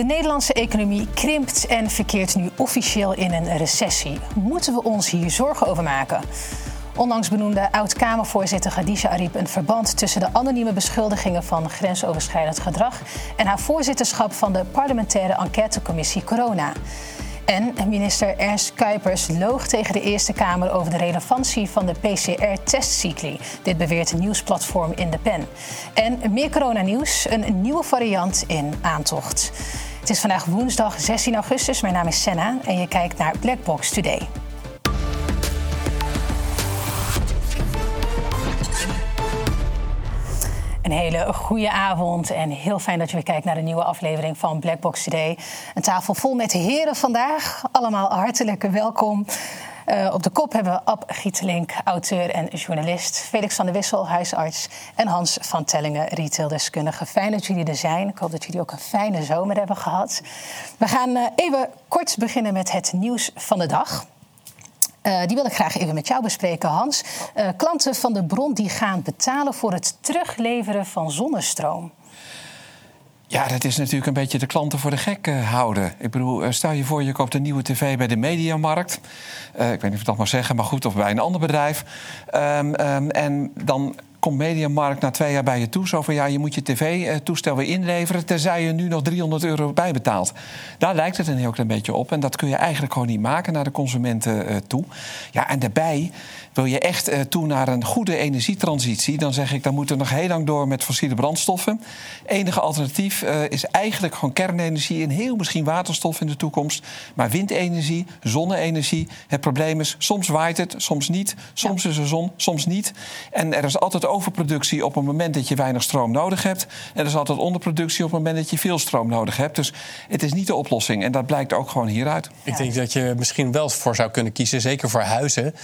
De Nederlandse economie krimpt en verkeert nu officieel in een recessie. Moeten we ons hier zorgen over maken? Onlangs benoemde oud-Kamervoorzitter Khadija Ariep een verband tussen de anonieme beschuldigingen van grensoverschrijdend gedrag en haar voorzitterschap van de parlementaire enquêtecommissie Corona. En minister Ernst Kuipers loog tegen de Eerste Kamer over de relevantie van de PCR-testcycli. Dit beweert nieuwsplatform In de Pen. En meer coronanieuws, een nieuwe variant in aantocht. Het is vandaag woensdag 16 augustus. Mijn naam is Senna en je kijkt naar Blackbox Today. Een hele goede avond en heel fijn dat je weer kijkt naar de nieuwe aflevering van Blackbox Today. Een tafel vol met heren vandaag. Allemaal hartelijk welkom. Uh, op de kop hebben we Ab Gietelink, auteur en journalist. Felix van der Wissel, huisarts. En Hans van Tellingen, retaildeskundige. Fijn dat jullie er zijn. Ik hoop dat jullie ook een fijne zomer hebben gehad. We gaan uh, even kort beginnen met het nieuws van de dag. Uh, die wil ik graag even met jou bespreken, Hans. Klanten van de bron die gaan betalen voor het terugleveren van zonnestroom. Ja, dat is natuurlijk een beetje de klanten voor de gek uh, houden. Ik bedoel, stel je voor, je koopt een nieuwe tv bij de Mediamarkt. ik weet niet of ik dat mag zeggen, maar goed, of bij een ander bedrijf. Um, um, en dan komt Mediamarkt na twee jaar bij je toe. Zo van ja, je moet je tv-toestel weer inleveren. Tenzij je nu nog 300 euro bijbetaalt. Daar lijkt het een heel klein beetje op. En dat kun je eigenlijk gewoon niet maken naar de consumenten uh, toe. Ja, en daarbij wil je echt uh, toe naar een goede energietransitie. Dan zeg ik, dan moeten we nog heel lang door met fossiele brandstoffen. Enige alternatief uh, is eigenlijk gewoon kernenergie. En heel misschien waterstof in de toekomst. Maar windenergie, zonne-energie. Het probleem is, soms waait het, soms niet. Soms ja. is er zon, soms niet. En er is altijd overproductie op het moment dat je weinig stroom nodig hebt. En er is altijd onderproductie op het moment dat je veel stroom nodig hebt. Dus het is niet de oplossing. En dat blijkt ook gewoon hieruit. Ik denk dat je misschien wel voor zou kunnen kiezen, zeker voor huizen,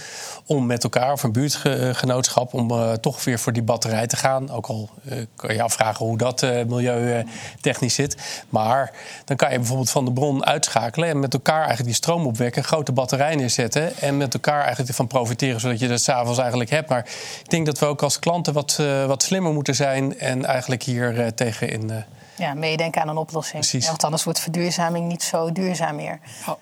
om met elkaar of een buurtgenootschap om uh, toch weer voor die batterij te gaan. Ook al uh, kan je afvragen hoe dat uh, milieutechnisch zit. Maar dan kan je bijvoorbeeld van de bron uitschakelen en met elkaar eigenlijk die stroom opwekken, grote batterij neerzetten en met elkaar eigenlijk ervan profiteren, zodat je dat s'avonds eigenlijk hebt. Maar ik denk dat we ook als klanten wat, wat slimmer moeten zijn en eigenlijk hier tegen in. ja, meedenken aan een oplossing. Precies. Ja, want anders wordt verduurzaming niet zo duurzaam meer. Oh.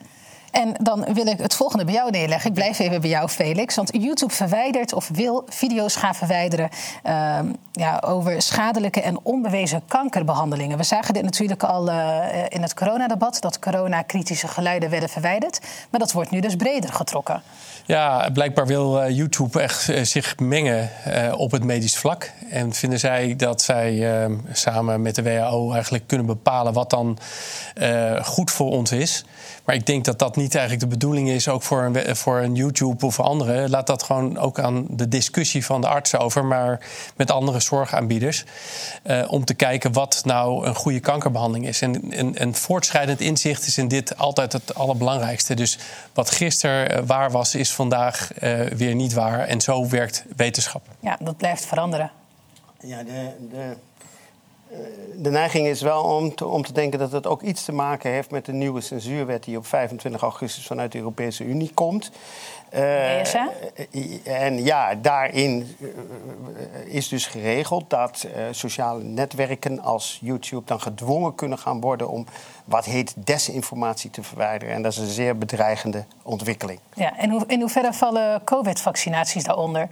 En dan wil ik het volgende bij jou neerleggen. Ik blijf even bij jou, Felix. Want YouTube verwijdert of wil video's gaan verwijderen uh, ja, over schadelijke en onbewezen kankerbehandelingen. We zagen dit natuurlijk al uh, in het coronadebat, dat corona-kritische geluiden werden verwijderd. Maar dat wordt nu dus breder getrokken. Ja, blijkbaar wil uh, YouTube echt uh, zich mengen op het medisch vlak. En vinden zij dat zij ehm, samen met de WHO eigenlijk kunnen bepalen wat dan goed voor ons is. Maar ik denk dat dat niet eigenlijk de bedoeling is, ook voor een, voor een YouTube of voor anderen. Laat dat gewoon ook aan de discussie van de artsen over, maar met andere zorgaanbieders. Uh, om te kijken wat nou een goede kankerbehandeling is. En, en, en, voortschrijdend inzicht is in dit altijd het allerbelangrijkste. Dus wat gisteren uh, waar was, is vandaag uh, weer niet waar. En zo werkt wetenschap. Ja, dat blijft veranderen. Ja, de, de de neiging is wel om te, om te denken dat het ook iets te maken heeft met de nieuwe censuurwet die op 25 augustus vanuit de Europese Unie komt. Uh, en ja, daarin is dus geregeld dat uh, sociale netwerken als YouTube dan gedwongen kunnen gaan worden om wat heet desinformatie te verwijderen. En dat is een zeer bedreigende ontwikkeling. Ja, en hoe, in hoeverre vallen COVID-vaccinaties daaronder?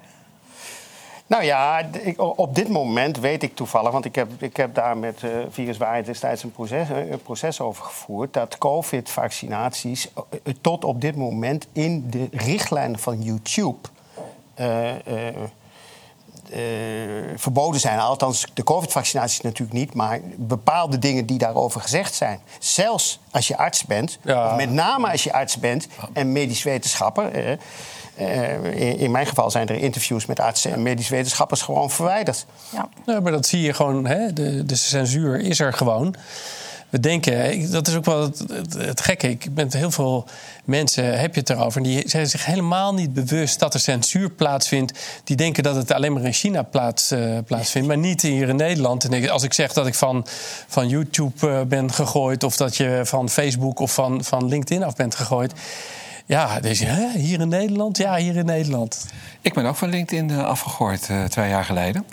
Nou ja, op dit moment weet ik toevallig, want ik heb, ik heb daar met uh, Viruswaarheid destijds een proces, een proces over gevoerd, dat COVID-vaccinaties uh, tot op dit moment in de richtlijnen van YouTube uh, verboden zijn. Althans, de COVID-vaccinaties natuurlijk niet, maar bepaalde dingen die daarover gezegd zijn. Zelfs als je arts bent, ja. met name als je arts bent en medisch wetenschapper. Uh, in, in, mijn geval zijn er interviews met artsen en medisch wetenschappers gewoon verwijderd. Ja, ja maar dat zie je gewoon. Hè? De, de censuur is er gewoon. We denken, dat is ook wel het, het, het, gekke. Ik met heel veel mensen heb je het erover. En die zijn zich helemaal niet bewust dat er censuur plaatsvindt. Die denken dat het alleen maar in China plaats, uh, plaatsvindt, maar niet hier in Nederland. En als ik zeg dat ik van, van YouTube uh, ben gegooid, of dat je van Facebook of van, van LinkedIn af bent gegooid. Ja, dus, hè, hier in Nederland? Ja, hier in Nederland. Ik ben ook van LinkedIn afgegooid uh, twee jaar geleden.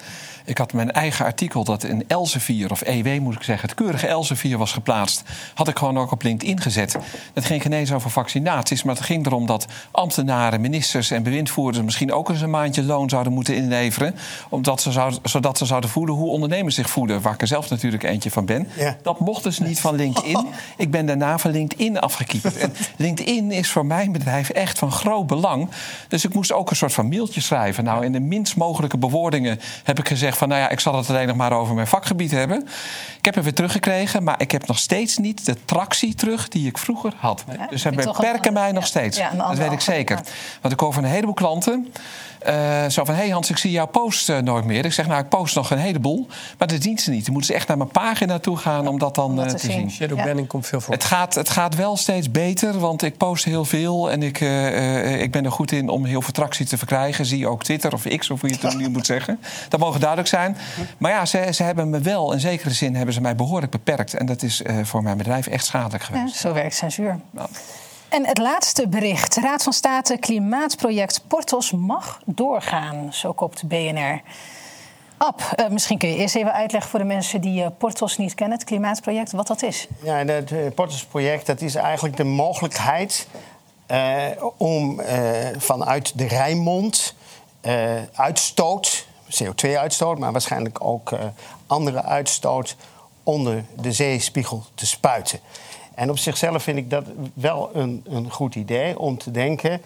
Ik had mijn eigen artikel dat in Elsevier, of EW moet ik zeggen, het keurige Elsevier was geplaatst. Had ik gewoon ook op LinkedIn gezet. Het ging geen eens over vaccinaties, maar het ging erom dat ambtenaren, ministers en bewindvoerders misschien ook eens een maandje loon zouden moeten inleveren. Omdat ze zouden, zodat ze zouden voelen hoe ondernemers zich voelen. Waar ik er zelf natuurlijk eentje van ben. Dat mocht dus niet van LinkedIn. Ik ben daarna van LinkedIn afgekieperd. En LinkedIn is voor mijn bedrijf echt van groot belang. Dus ik moest ook een soort van mailtje schrijven. Nou, in de minst mogelijke bewoordingen heb ik gezegd van... nou ja, ik zal het alleen nog maar over mijn vakgebied hebben. Ik heb hem weer teruggekregen, maar ik heb nog steeds niet de tractie terug die ik vroeger had. dus ze beperken mij nog steeds. dat weet ik zeker. Want ik hoor van een heleboel klanten... Uh, zo van, hé hey Hans, ik zie jouw post uh, nooit meer. Ik zeg, nou, ik post nog een heleboel. Maar dat dient ze niet. Dan moeten ze echt naar mijn pagina toe gaan om dat dan uh, te, te zien. Shadow ja. banning komt veel voor. Het gaat, het gaat wel steeds beter, want ik post heel veel. En ik, ik ben er goed in om heel veel tractie te verkrijgen. Zie ook Twitter of X, of hoe je het nu moet zeggen. Dat mogen duidelijk zijn. Maar ja, ze, ze hebben me wel, in zekere zin hebben ze mij behoorlijk beperkt. En dat is voor mijn bedrijf echt schadelijk geweest. zo werkt censuur. Nou. En het laatste bericht. Raad van State Klimaatproject Portos mag doorgaan, zo kopt BNR. Ab, uh, misschien kun je eerst even uitleggen voor de mensen die uh, Portos niet kennen, het klimaatproject, wat dat is. Ja, het uh, Portos-project dat is eigenlijk de mogelijkheid om vanuit de Rijnmond uitstoot, CO2-uitstoot, maar waarschijnlijk ook andere uitstoot onder de zeespiegel te spuiten. En op zichzelf vind ik dat wel een, een goed idee om te denken...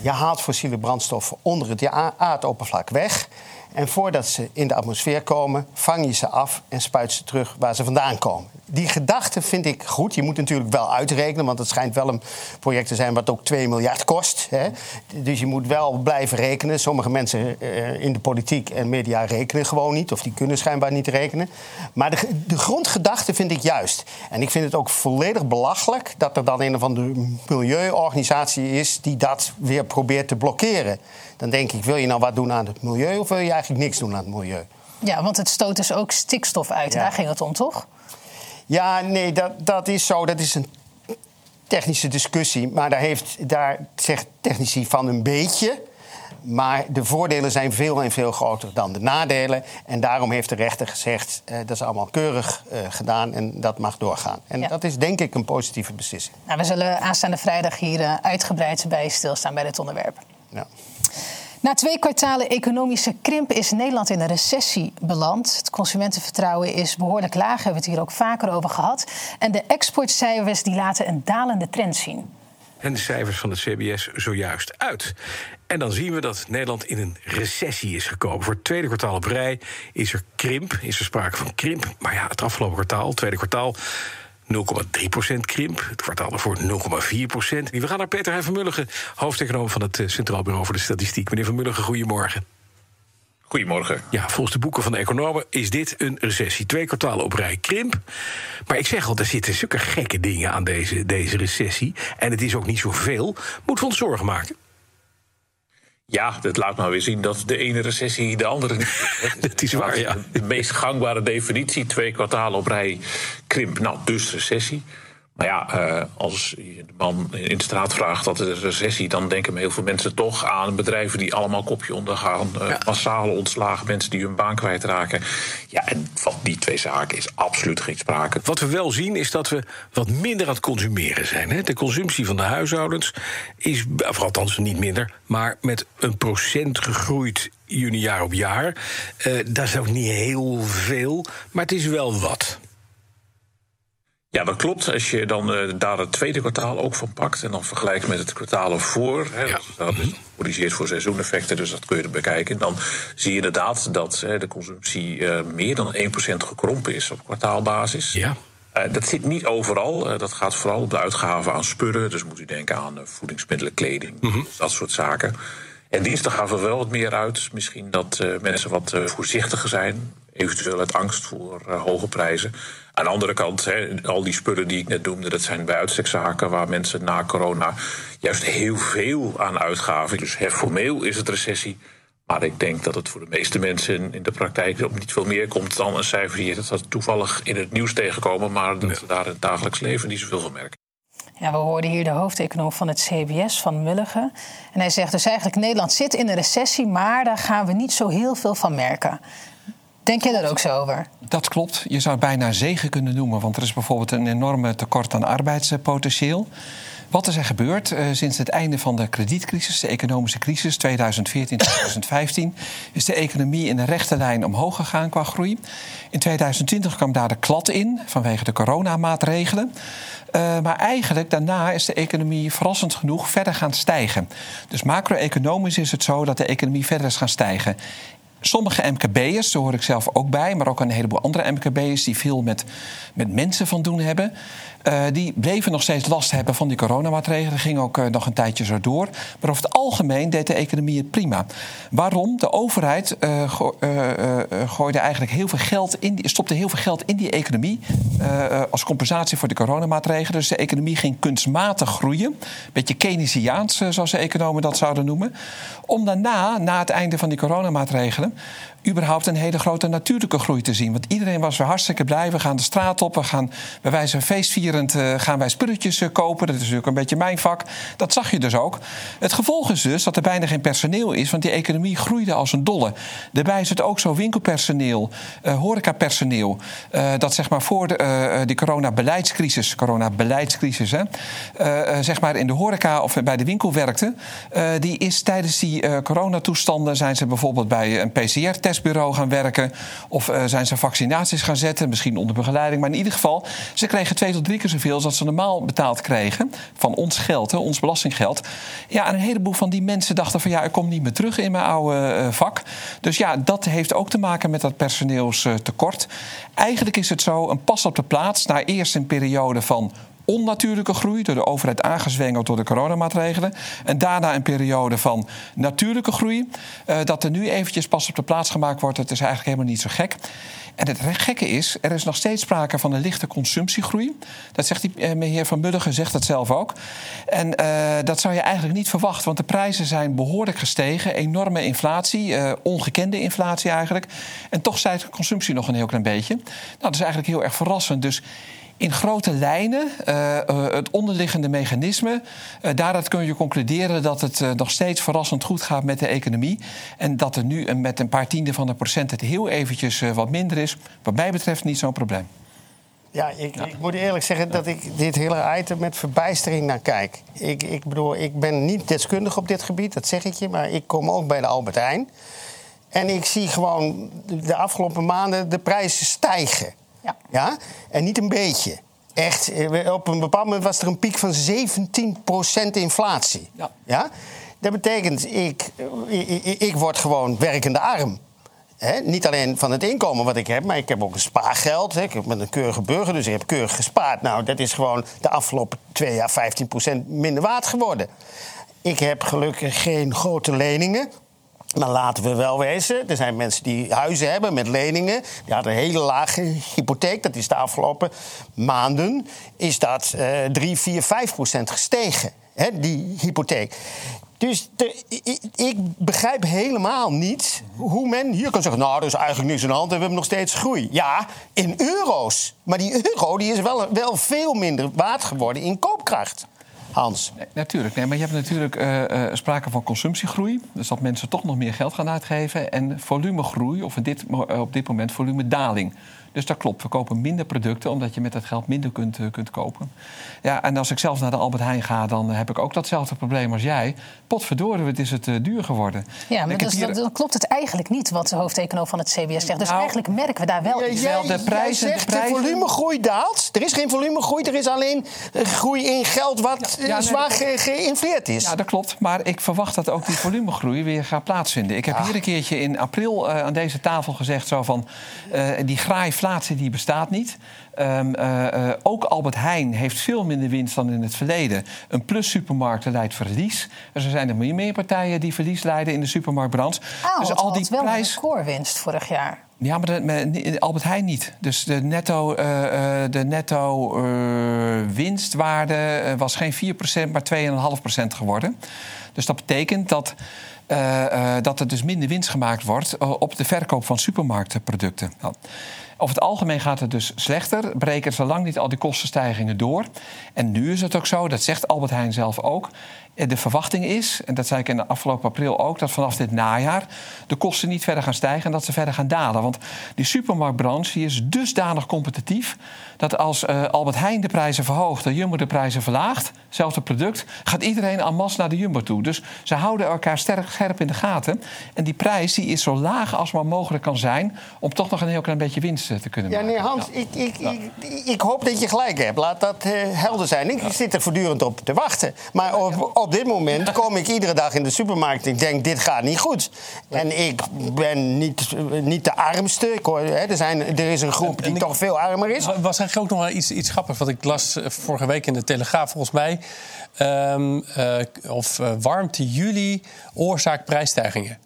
je haalt fossiele brandstoffen onder het aardoppervlak weg... En voordat ze in de atmosfeer komen, vang je ze af en spuit ze terug waar ze vandaan komen. Die gedachte vind ik goed. Je moet natuurlijk wel uitrekenen, want het schijnt wel een project te zijn wat ook 2 miljard kost. Hè. Dus je moet wel blijven rekenen. Sommige mensen eh, in de politiek en media rekenen gewoon niet, of die kunnen schijnbaar niet rekenen. Maar de, de grondgedachte vind ik juist. En ik vind het ook volledig belachelijk dat er dan een of andere milieuorganisatie is die dat weer probeert te blokkeren. Dan denk ik, wil je nou wat doen aan het milieu of wil je eigenlijk niks doen aan het milieu? Ja, want het stoot dus ook stikstof uit. Daar ging het om, toch? Ja, nee, dat, dat is zo. Dat is een technische discussie. Maar daar, heeft, daar zegt technici van een beetje. Maar de voordelen zijn veel en veel groter dan de nadelen. En daarom heeft de rechter gezegd: eh, dat is allemaal keurig eh, gedaan en dat mag doorgaan. En dat is denk ik een positieve beslissing. Nou, we zullen aanstaande vrijdag hier uh, uitgebreid bij stilstaan bij dit onderwerp. Ja. Na twee kwartalen economische krimp is Nederland in een recessie beland. Het consumentenvertrouwen is behoorlijk laag, hebben we het hier ook vaker over gehad. En de exportcijfers die laten een dalende trend zien. En de cijfers van het CBS zojuist uit. En dan zien we dat Nederland in een recessie is gekomen. Voor het tweede kwartaal op rij is er krimp, is er sprake van krimp. Maar ja, het afgelopen kwartaal, tweede kwartaal, 0,3% krimp. Het kwartaal ervoor 0,4%. We gaan naar Peter Heij Vermulligen, hoofdeconoom van het eh, Centraal Bureau voor de Statistiek. Meneer Vermulligen, goedemorgen. Goedemorgen. Ja, volgens de boeken van de economen is dit een recessie. Twee kwartalen op rij krimp. Maar ik zeg al, er zitten zulke gekke dingen aan deze, deze recessie. En het is ook niet zoveel. Moeten we ons zorgen maken? Ja, dat laat maar weer zien dat de ene recessie de andere niet is. dat is waar, ja. De meest gangbare definitie, twee kwartalen op rij krimp. Nou, dus recessie. Maar ja, uh, als je de man in de straat vraagt dat het een recessie, dan denken heel veel mensen toch aan bedrijven die allemaal kopje ondergaan. Uh, Massale ontslagen, mensen die hun baan kwijtraken. Ja, en van die twee zaken is absoluut geen sprake. Wat we wel zien is dat we wat minder aan het consumeren zijn. Hè? De consumptie van de huishoudens is, of althans niet minder, maar met een procent gegroeid juni jaar op jaar. Uh, dat is ook niet heel veel, maar het is wel wat. Ja, dat klopt. Als je dan uh, daar het tweede kwartaal ook van pakt en dan vergelijkt met het kwartaal ervoor, hè, ja. dat is gecorrigeerd voor seizoeneffecten, dus dat kun je er bekijken. Dan zie je inderdaad dat hè, de consumptie uh, meer dan 1% gekrompen is op kwartaalbasis. Ja. Uh, dat zit niet overal. dat gaat vooral op de uitgaven aan spullen. Dus moet u denken aan voedingsmiddelen, kleding, mm -hmm. dat soort zaken. En diensten gaven wel wat meer uit. Misschien dat mensen wat voorzichtiger zijn. Eventueel uit angst voor hoge prijzen. Aan de andere kant, al die spullen die ik net noemde, dat zijn bij uitstek zaken waar mensen na corona juist heel veel aan uitgaven. Dus formeel is het recessie. Maar ik denk dat het voor de meeste mensen in de praktijk op niet veel meer komt dan een cijfer dat dat toevallig in het nieuws tegenkomen, maar dat ze daar in het dagelijks leven niet zoveel van merken. Ja, we hoorden hier de hoofdeconoom van het CBS, van Mulligen. En hij zegt dus eigenlijk: Nederland zit in een recessie, maar daar gaan we niet zo heel veel van merken. Denk je daar ook zo over? Dat klopt. Je zou het bijna zegen kunnen noemen. Want er is bijvoorbeeld een enorme tekort aan arbeidspotentieel. Wat is er gebeurd uh, sinds het einde van de kredietcrisis, de economische crisis 2014-2015, is de economie in een rechte lijn omhoog gegaan qua groei. In 2020 kwam daar de klad in vanwege de coronamaatregelen. Uh, maar eigenlijk daarna is de economie verrassend genoeg verder gaan stijgen. Dus macro-economisch is het zo dat de economie verder is gaan stijgen. Sommige MKB'ers, daar hoor ik zelf ook bij, maar ook een heleboel andere MKB'ers die veel met, met mensen van doen hebben. Uh, die bleven nog steeds last hebben van die coronamaatregelen. Ging ook uh, nog een tijdje zo door. Maar over het algemeen deed de economie het prima. Waarom? De overheid go gooide eigenlijk heel veel geld in stopte heel veel geld in die economie. als compensatie voor de coronamaatregelen. Dus de economie ging kunstmatig groeien. Beetje Keynesiaans, zoals de economen dat zouden noemen. Om daarna, na het einde van die coronamaatregelen überhaupt een hele grote natuurlijke groei te zien. Want iedereen was weer hartstikke blij. We gaan de straat op, we gaan bij wijze van feestvierend uh, gaan wij spulletjes uh, kopen. Dat is natuurlijk een beetje mijn vak. Dat zag je dus ook. Het gevolg is dus dat er bijna geen personeel is, want die economie groeide als een dolle. Daarbij is het ook zo winkelpersoneel, uh, horecapersoneel, dat zeg maar voor de, die coronabeleidscrisis, coronabeleidscrisis, hè, zeg maar in de horeca of bij de winkel werkte, die is tijdens die coronatoestanden zijn ze bijvoorbeeld bij een PCR-test testbureau gaan werken. Of uh, zijn ze vaccinaties gaan zetten, misschien onder begeleiding. Maar in ieder geval, ze kregen twee tot drie keer zoveel als dat ze normaal betaald kregen. Van ons geld, hè, ons belastinggeld. Ja, en een heleboel van die mensen dachten van ja, ik kom niet meer terug in mijn oude uh, vak. Dus ja, dat heeft ook te maken met dat personeelstekort. Eigenlijk is het zo, een pas op de plaats. Na eerst een periode van onnatuurlijke groei, door de overheid aangezwengeld door de coronamaatregelen. En daarna een periode van natuurlijke groei. Uh, dat er nu eventjes pas op de plaats gemaakt wordt, dat is eigenlijk helemaal niet zo gek. En het gekke is, er is nog steeds sprake van een lichte consumptiegroei. Dat zegt die uh, meneer Van Mulligen, zegt dat zelf ook. En uh, dat zou je eigenlijk niet verwachten, want de prijzen zijn behoorlijk gestegen. Enorme inflatie, uh, ongekende inflatie eigenlijk. En toch stijgt de consumptie nog een heel klein beetje. Nou, dat is eigenlijk heel erg verrassend. Dus in grote lijnen uh, uh, het onderliggende mechanisme. Uh, daaruit kun je concluderen dat het nog steeds verrassend goed gaat met de economie. En dat er nu met een paar tienden van de procent het heel eventjes wat minder is. Wat mij betreft niet zo'n probleem. Ja ik, ja ik, moet eerlijk zeggen dat ik dit hele item met verbijstering naar kijk. Ik, ik bedoel, ik ben niet deskundig op dit gebied, dat zeg ik je. Maar ik kom ook bij de Albert Heijn. En ik zie gewoon de afgelopen maanden de prijzen stijgen. Ja. ja. En niet een beetje. Echt, eh, op een bepaald moment was er een piek van 17% inflatie. Ja. ja? Dat betekent, ik, ik, ik word gewoon werkende arm. He, niet alleen van het inkomen wat ik heb, maar ik heb ook een spaargeld. He. Ik ben een keurige burger, dus ik heb keurig gespaard. Nou, dat is gewoon de afgelopen twee jaar 15% minder waard geworden. Ik heb gelukkig geen grote leningen. Maar laten we wel wezen, er zijn mensen die huizen hebben met leningen. Die hadden een hele lage hypotheek. Dat is de afgelopen maanden is dat uh, 3, 4, 5 procent gestegen. Hè, die hypotheek. Dus ik, begrijp helemaal niet hoe men hier kan zeggen... nou, er is eigenlijk niks aan de hand en we hebben nog steeds groei. Ja, in euro's. Maar die euro die is wel, wel veel minder waard geworden in koopkracht. Hans. Nee, natuurlijk, nee, maar je hebt natuurlijk uh, uh, sprake van consumptiegroei. Dus dat mensen toch nog meer geld gaan uitgeven. En volumegroei, of dit, op dit moment volumedaling. Dus dat klopt. We kopen minder producten omdat je met dat geld minder kunt, uh, kunt kopen. Ja, en als ik zelf naar de Albert Heijn ga, dan heb ik ook datzelfde probleem als jij. Potverdorie, het is het uh, duur geworden. Ja, maar dus, hier... dan klopt het eigenlijk niet wat de hoofdeconoom van het CBS zegt. Dus nou, eigenlijk merken we daar wel iets. De prijzen, jij zegt de, prijzen... de volumegroei daalt. Er is geen volumegroei, er is alleen groei in geld wat ja, ja, zwaar nee, geïnfleerd is. Ja, dat klopt. Maar ik verwacht dat ook die volumegroei weer gaat plaatsvinden. Ik heb ah. hier een keertje in april uh, aan deze tafel gezegd zo van... die graai inflatie die bestaat niet. Um, uh, uh, ook Albert Heijn heeft veel minder winst dan in het verleden. Een plus supermarkten leidt verlies. Dus er zijn er meer, meer partijen die verlies leiden in de supermarktbranche. Ah, dus al die wel prijs... een recordwinst vorig jaar. Ja, maar de, Albert Heijn niet. Dus de netto, uh, de netto winstwaarde was geen 4%, maar 2,5% geworden. Dus dat betekent dat dat er dus minder winst gemaakt wordt op de verkoop van supermarktproducten. Nou, Over het algemeen gaat het dus slechter. Breken ze lang niet al die kostenstijgingen door. En nu is het ook zo, dat zegt Albert Heijn zelf ook. Eh, de verwachting is, en dat zei ik in de afgelopen april ook, dat vanaf dit najaar de kosten niet verder gaan stijgen en dat ze verder gaan dalen. Want die supermarktbranche die is dusdanig competitief dat als uh, Albert Heijn de prijzen verhoogt, de Jumbo de prijzen verlaagt, hetzelfde product, gaat iedereen en masse naar de Jumbo toe. Dus ze houden elkaar sterk scherp in de gaten. En die prijs die is zo laag als maar mogelijk kan zijn om toch nog een heel klein beetje winst eh, te kunnen maken. Ja, nee, Hans, Ik, ik, ik, ik, hoop dat je gelijk hebt. Laat dat uh, helder zijn. Ik zit er voortdurend op te wachten. Maar op, op dit moment kom ik iedere dag in de supermarkt en ik denk, dit gaat niet goed. En ik ben niet, niet de armste. Ik hoor, hè, er, zijn, er is een groep die toch veel armer is. Was eigenlijk ook nog wel iets, iets grappigs wat ik las eh, vorige week in de Telegraaf, volgens mij. Um, uh, of uh, warmte juli oorzaak prijsstijgingen.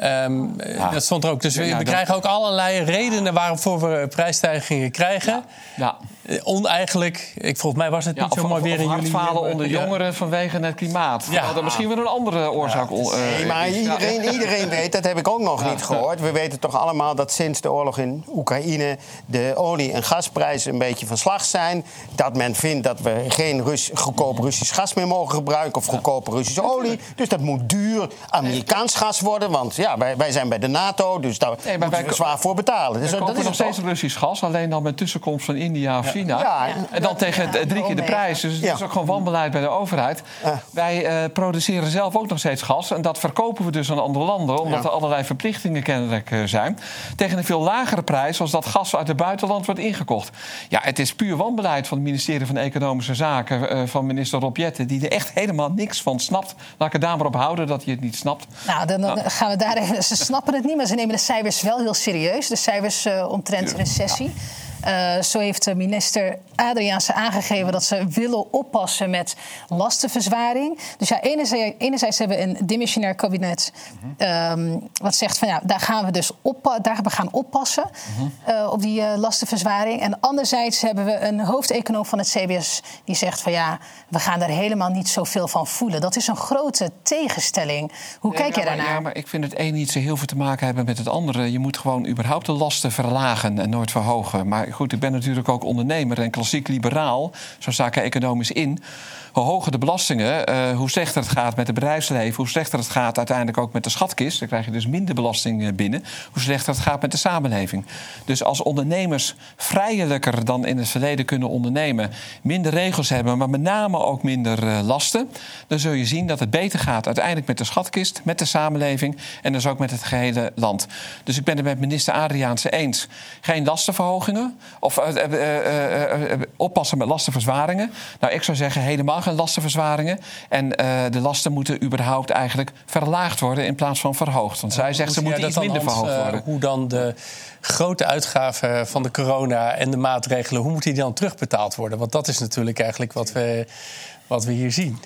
Um, Dat stond er ook. Dus we, ja, we krijgen ook allerlei redenen waarvoor we prijsstijgingen krijgen. Ja. Eh, oneigenlijk, ik, volgens mij was het niet zo mooi weer in jullie... falen onder jongeren vanwege het klimaat. Ja. Dat misschien wel een andere oorzaak uh, nee, maar iedereen, iedereen weet, dat heb ik ook nog niet gehoord. We weten toch allemaal dat sinds de oorlog in Oekraïne... de olie- en gasprijzen een beetje van slag zijn. Dat men vindt dat we geen Rus, goedkoop Russisch gas meer mogen gebruiken... of goedkope Russische olie. Dus dat moet duur Amerikaans gas worden. Want ja, wij, wij zijn bij de NATO, dus daar nee, moeten wij, we zwaar voor betalen. Dus, dat is nog steeds Russisch gas, alleen dan met tussenkomst van India of China. Ja, en dan tegen drie keer de prijs. Dus het is ook gewoon wanbeleid bij de overheid. Wij uh, produceren zelf ook nog steeds gas. En dat verkopen we dus aan andere landen. Omdat er allerlei verplichtingen kennelijk uh, zijn. Tegen een veel lagere prijs als dat gas uit het buitenland wordt ingekocht. Ja, het is puur wanbeleid van het ministerie van Economische Zaken. Uh, van minister Rob Jetten. Die er echt helemaal niks van snapt. Laat ik het daar maar op houden dat hij het niet snapt. Nou, dan, dan gaan we daar Ze snappen het niet, maar ze nemen de cijfers wel heel serieus. De cijfers omtrent recessie. Uh, zo heeft minister Adriaanse aangegeven dat ze willen oppassen met lastenverzwaring. Dus ja, enerzijds, enerzijds hebben we een dimissionair kabinet um, wat zegt van ja, daar gaan we dus op, daar we gaan oppassen uh, op die uh, lastenverzwaring. En anderzijds hebben we een hoofdeconoom van het CBS die zegt van ja, we gaan er helemaal niet zoveel van voelen. Dat is een grote tegenstelling. Hoe kijk je daarnaar? Ja, maar ik vind het een niet zo heel veel te maken hebben met het andere. Je moet gewoon überhaupt de lasten verlagen en nooit verhogen. Maar goed, ik ben natuurlijk ook ondernemer en klassiek liberaal. Zo sta ik economisch in hoe hoger de belastingen, uh, hoe slechter het gaat met het bedrijfsleven, hoe slechter het gaat uiteindelijk ook met de schatkist. Dan krijg je dus minder belasting eh, binnen. Hoe slechter het gaat met de samenleving. Dus als ondernemers vrijelijker dan in het verleden kunnen ondernemen, minder regels hebben, maar met name ook minder uh, lasten, dan zul je zien dat het beter gaat uiteindelijk met de schatkist, met de samenleving en dus ook met het gehele land. Dus ik ben het met minister Adriaanse eens. Geen lastenverhogingen of oppassen met lastenverzwaringen. Nou, ik zou zeggen helemaal geen lastenverzwaringen. En uh, de lasten moeten überhaupt eigenlijk verlaagd worden in plaats van verhoogd. Want zij zegt ze moeten iets minder verhoogd uh, worden. Hoe dan de grote uitgaven van de corona en de maatregelen, hoe moeten die dan terugbetaald worden? Want dat is natuurlijk eigenlijk wat we, wat we hier zien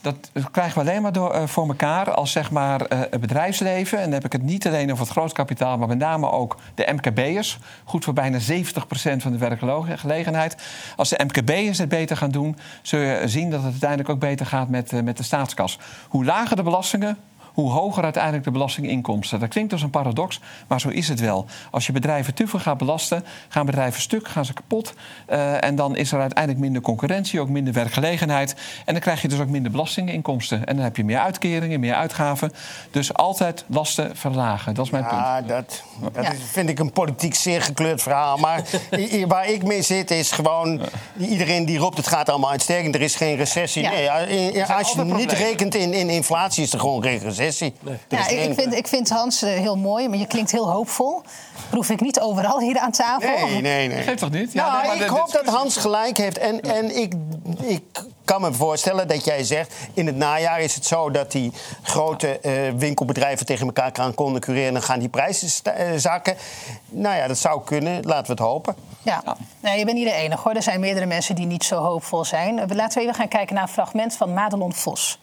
dat krijgen we alleen maar door, uh, voor elkaar als zeg maar, uh, het bedrijfsleven. En dan heb ik het niet alleen over het grootkapitaal, maar met name ook de MKB'ers. Goed voor bijna 70% van de werkgelegenheid. Als de MKB'ers het beter gaan doen, zul je zien dat het uiteindelijk ook beter gaat met, uh, met de staatskas. Hoe lager de belastingen, hoe hoger uiteindelijk de belastinginkomsten. Dat klinkt als een paradox, maar zo is het wel. Als je bedrijven te veel gaat belasten, gaan bedrijven stuk, gaan ze kapot. Uh, en dan is er uiteindelijk minder concurrentie, ook minder werkgelegenheid. En dan krijg je dus ook minder belastinginkomsten. En dan heb je meer uitkeringen, meer uitgaven. Dus altijd lasten verlagen. Dat is mijn ja, punt. Dat, dat ja. is, vind ik een politiek zeer gekleurd verhaal. Maar waar ik mee zit is gewoon... iedereen die roept het gaat allemaal uitstekend. Er is geen recessie. Ja. Nee, als je niet rekent in, in inflatie is er gewoon geen recessie. Nee. Ja, ik, vind, ik vind Hans uh, heel mooi, maar je klinkt heel hoopvol. Proef ik niet overal hier aan tafel? Nee, nee, nee. Geeft toch niet? Ja, nou, nee, ik hoop dat Hans gelijk heeft. En, en ik, ik kan me voorstellen dat jij zegt... in het najaar is het zo dat die grote uh, winkelbedrijven... tegen elkaar gaan concurreren en gaan die prijzen uh, zakken. Nou ja, dat zou kunnen. Laten we het hopen. Ja, ja. Nee, je bent niet de enige hoor. Er zijn meerdere mensen die niet zo hoopvol zijn. Laten we even gaan kijken naar een fragment van Madelon Vos.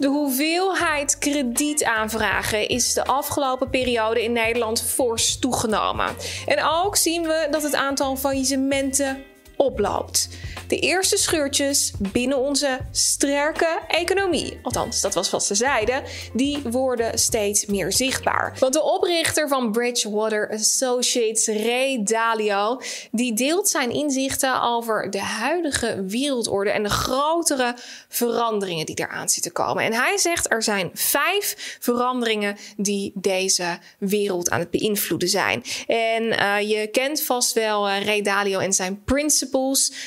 De hoeveelheid kredietaanvragen is de afgelopen periode in Nederland fors toegenomen. En ook zien we dat het aantal faillissementen oploopt. De eerste scheurtjes binnen onze sterke economie, althans dat was wat ze zeiden, die worden steeds meer zichtbaar. Want de oprichter van Bridgewater Associates, Ray Dalio, die deelt zijn inzichten over de huidige wereldorde en de grotere veranderingen die eraan zitten komen. En hij zegt er zijn vijf veranderingen die deze wereld aan het beïnvloeden zijn. En uh, je kent vast wel uh, Ray Dalio en zijn principles,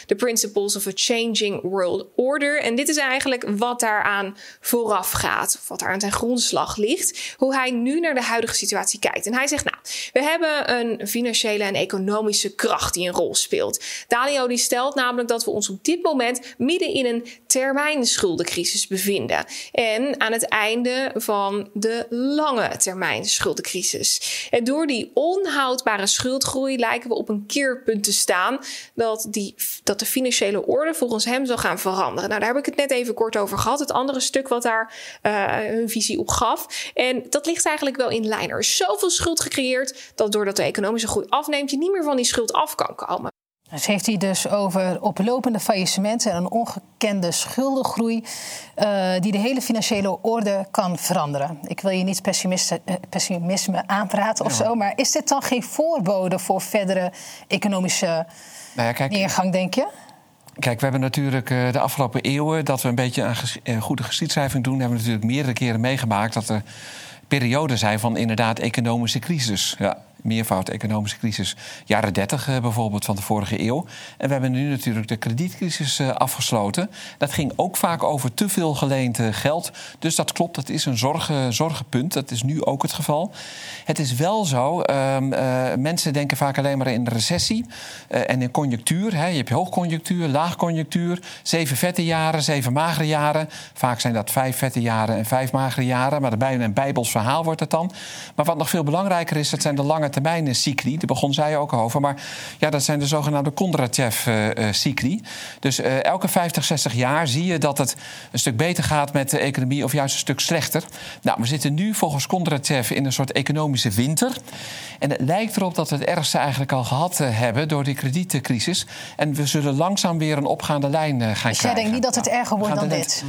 de principles of a changing world order. En dit is eigenlijk wat daaraan vooraf gaat, of wat daar aan zijn grondslag ligt, hoe hij nu naar de huidige situatie kijkt. En hij zegt, nou, we hebben een financiële en economische kracht die een rol speelt. Dalio die stelt namelijk dat we ons op dit moment midden in een termijnschuldencrisis bevinden. En aan het einde van de lange termijn schuldencrisis. En door die onhoudbare schuldgroei lijken we op een keerpunt te staan dat, die, dat de financiële orde volgens hem zal gaan veranderen. Nou, daar heb ik het net even kort over gehad. Het andere stuk wat daar uh, hun visie op gaf. En dat ligt eigenlijk wel in lijn. Er is zoveel schuld gecreëerd dat doordat de economische groei afneemt, je niet meer van die schuld af kan komen. Dus heeft hij dus over oplopende faillissementen en een ongekende schuldengroei uh, die de hele financiële orde kan veranderen. Ik wil je niet pessimisme aanpraten of ja. zo, maar is dit dan geen voorbode voor verdere economische nou ja, kijk, neergang, denk je? Kijk, we hebben natuurlijk de afgelopen eeuwen dat we een beetje aan ges goede geschiedschrijving doen, hebben we natuurlijk meerdere keren meegemaakt dat er perioden zijn van inderdaad economische crisis. Ja, meervoud economische crisis. Jaren 30 uh, bijvoorbeeld van de vorige eeuw. En we hebben nu natuurlijk de kredietcrisis uh, afgesloten. Dat ging ook vaak over te veel geleend uh, geld. Dus dat klopt, dat is een zorgen, zorgenpunt. Dat is nu ook het geval. Het is wel zo, ehm, mensen denken vaak alleen maar in recessie en in conjunctuur. Hè. Je hebt hoogconjunctuur, laagconjunctuur, zeven vette jaren, zeven magere jaren. Vaak zijn dat vijf vette jaren en vijf magere jaren. Maar bijna een bijbels verhaal wordt het dan. Maar wat nog veel belangrijker is, dat zijn de lange termijn cycli. Daar begon zij ook over. Maar ja, dat zijn de zogenaamde Kondratjev-cycli. Dus uh, elke 50, 60 jaar zie je dat het een stuk beter gaat met de economie... of juist een stuk slechter. Nou, we zitten nu volgens Kondratjev in een soort economische winter. En het lijkt erop dat we het ergste eigenlijk al gehad hebben... door die kredietcrisis. En we zullen langzaam weer een opgaande lijn gaan dus krijgen. Dus jij denkt niet dat het erger wordt dan dit?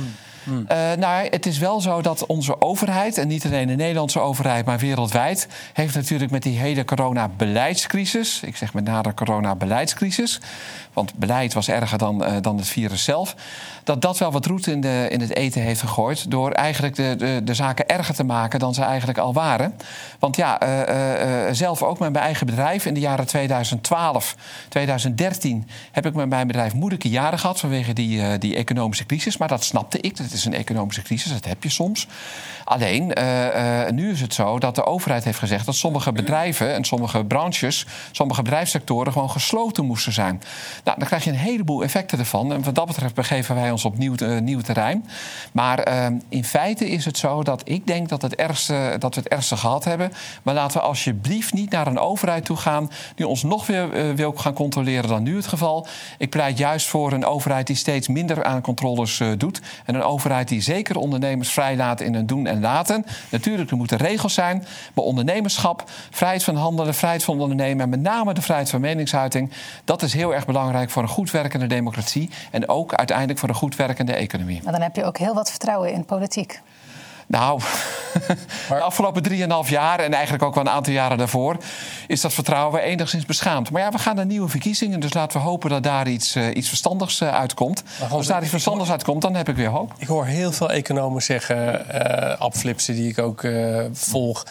Mm. Uh, nou, het is wel zo dat onze overheid, en niet alleen de Nederlandse overheid, maar wereldwijd, heeft natuurlijk met die hele corona-beleidscrisis, ik zeg met name corona-beleidscrisis, want beleid was erger dan, uh, dan het virus zelf, dat dat wel wat roet in, de, in het eten heeft gegooid. door eigenlijk de, de, de zaken erger te maken dan ze eigenlijk al waren. Want ja, uh, zelf ook met mijn eigen bedrijf in de jaren 2012, 2013 heb ik met mijn bedrijf moeilijke jaren gehad vanwege die, die economische crisis. Maar dat snapte ik. Dat is een economische crisis, dat heb je soms. Alleen, nu is het zo dat de overheid heeft gezegd dat sommige bedrijven en sommige branches, sommige bedrijfssectoren gewoon gesloten moesten zijn. Nou, dan krijg je een heleboel effecten ervan. En wat dat betreft begeven wij ons op nieuw, nieuw terrein. Maar uh, in feite is het zo dat ik denk dat, het ergste, dat we het ergste gehad hebben. Maar laten we alsjeblieft niet naar een overheid toe gaan die ons nog weer uh, wil gaan controleren dan nu het geval. Ik pleit juist voor een overheid die steeds minder aan controles doet. En een overheid die zeker ondernemers vrijlaat in hun doen en laten. Natuurlijk, er moeten regels zijn. Maar ondernemerschap, vrijheid van handelen, vrijheid van ondernemen en met name de vrijheid van meningsuiting, dat is heel erg belangrijk voor een goed werkende democratie en ook uiteindelijk voor een goed werkende economie. Maar dan heb je ook heel wat vertrouwen in politiek. Nou, de afgelopen 3,5 jaar en eigenlijk ook wel een aantal jaren daarvoor is dat vertrouwen enigszins beschaamd. Maar ja, we gaan naar nieuwe verkiezingen, dus laten we hopen dat daar iets, uh, iets verstandigs uh, uitkomt. Als daar iets verstandigs uitkomt, dan heb ik weer hoop. Ik hoor heel veel economen zeggen, uh, Abflipsen die ik ook volg.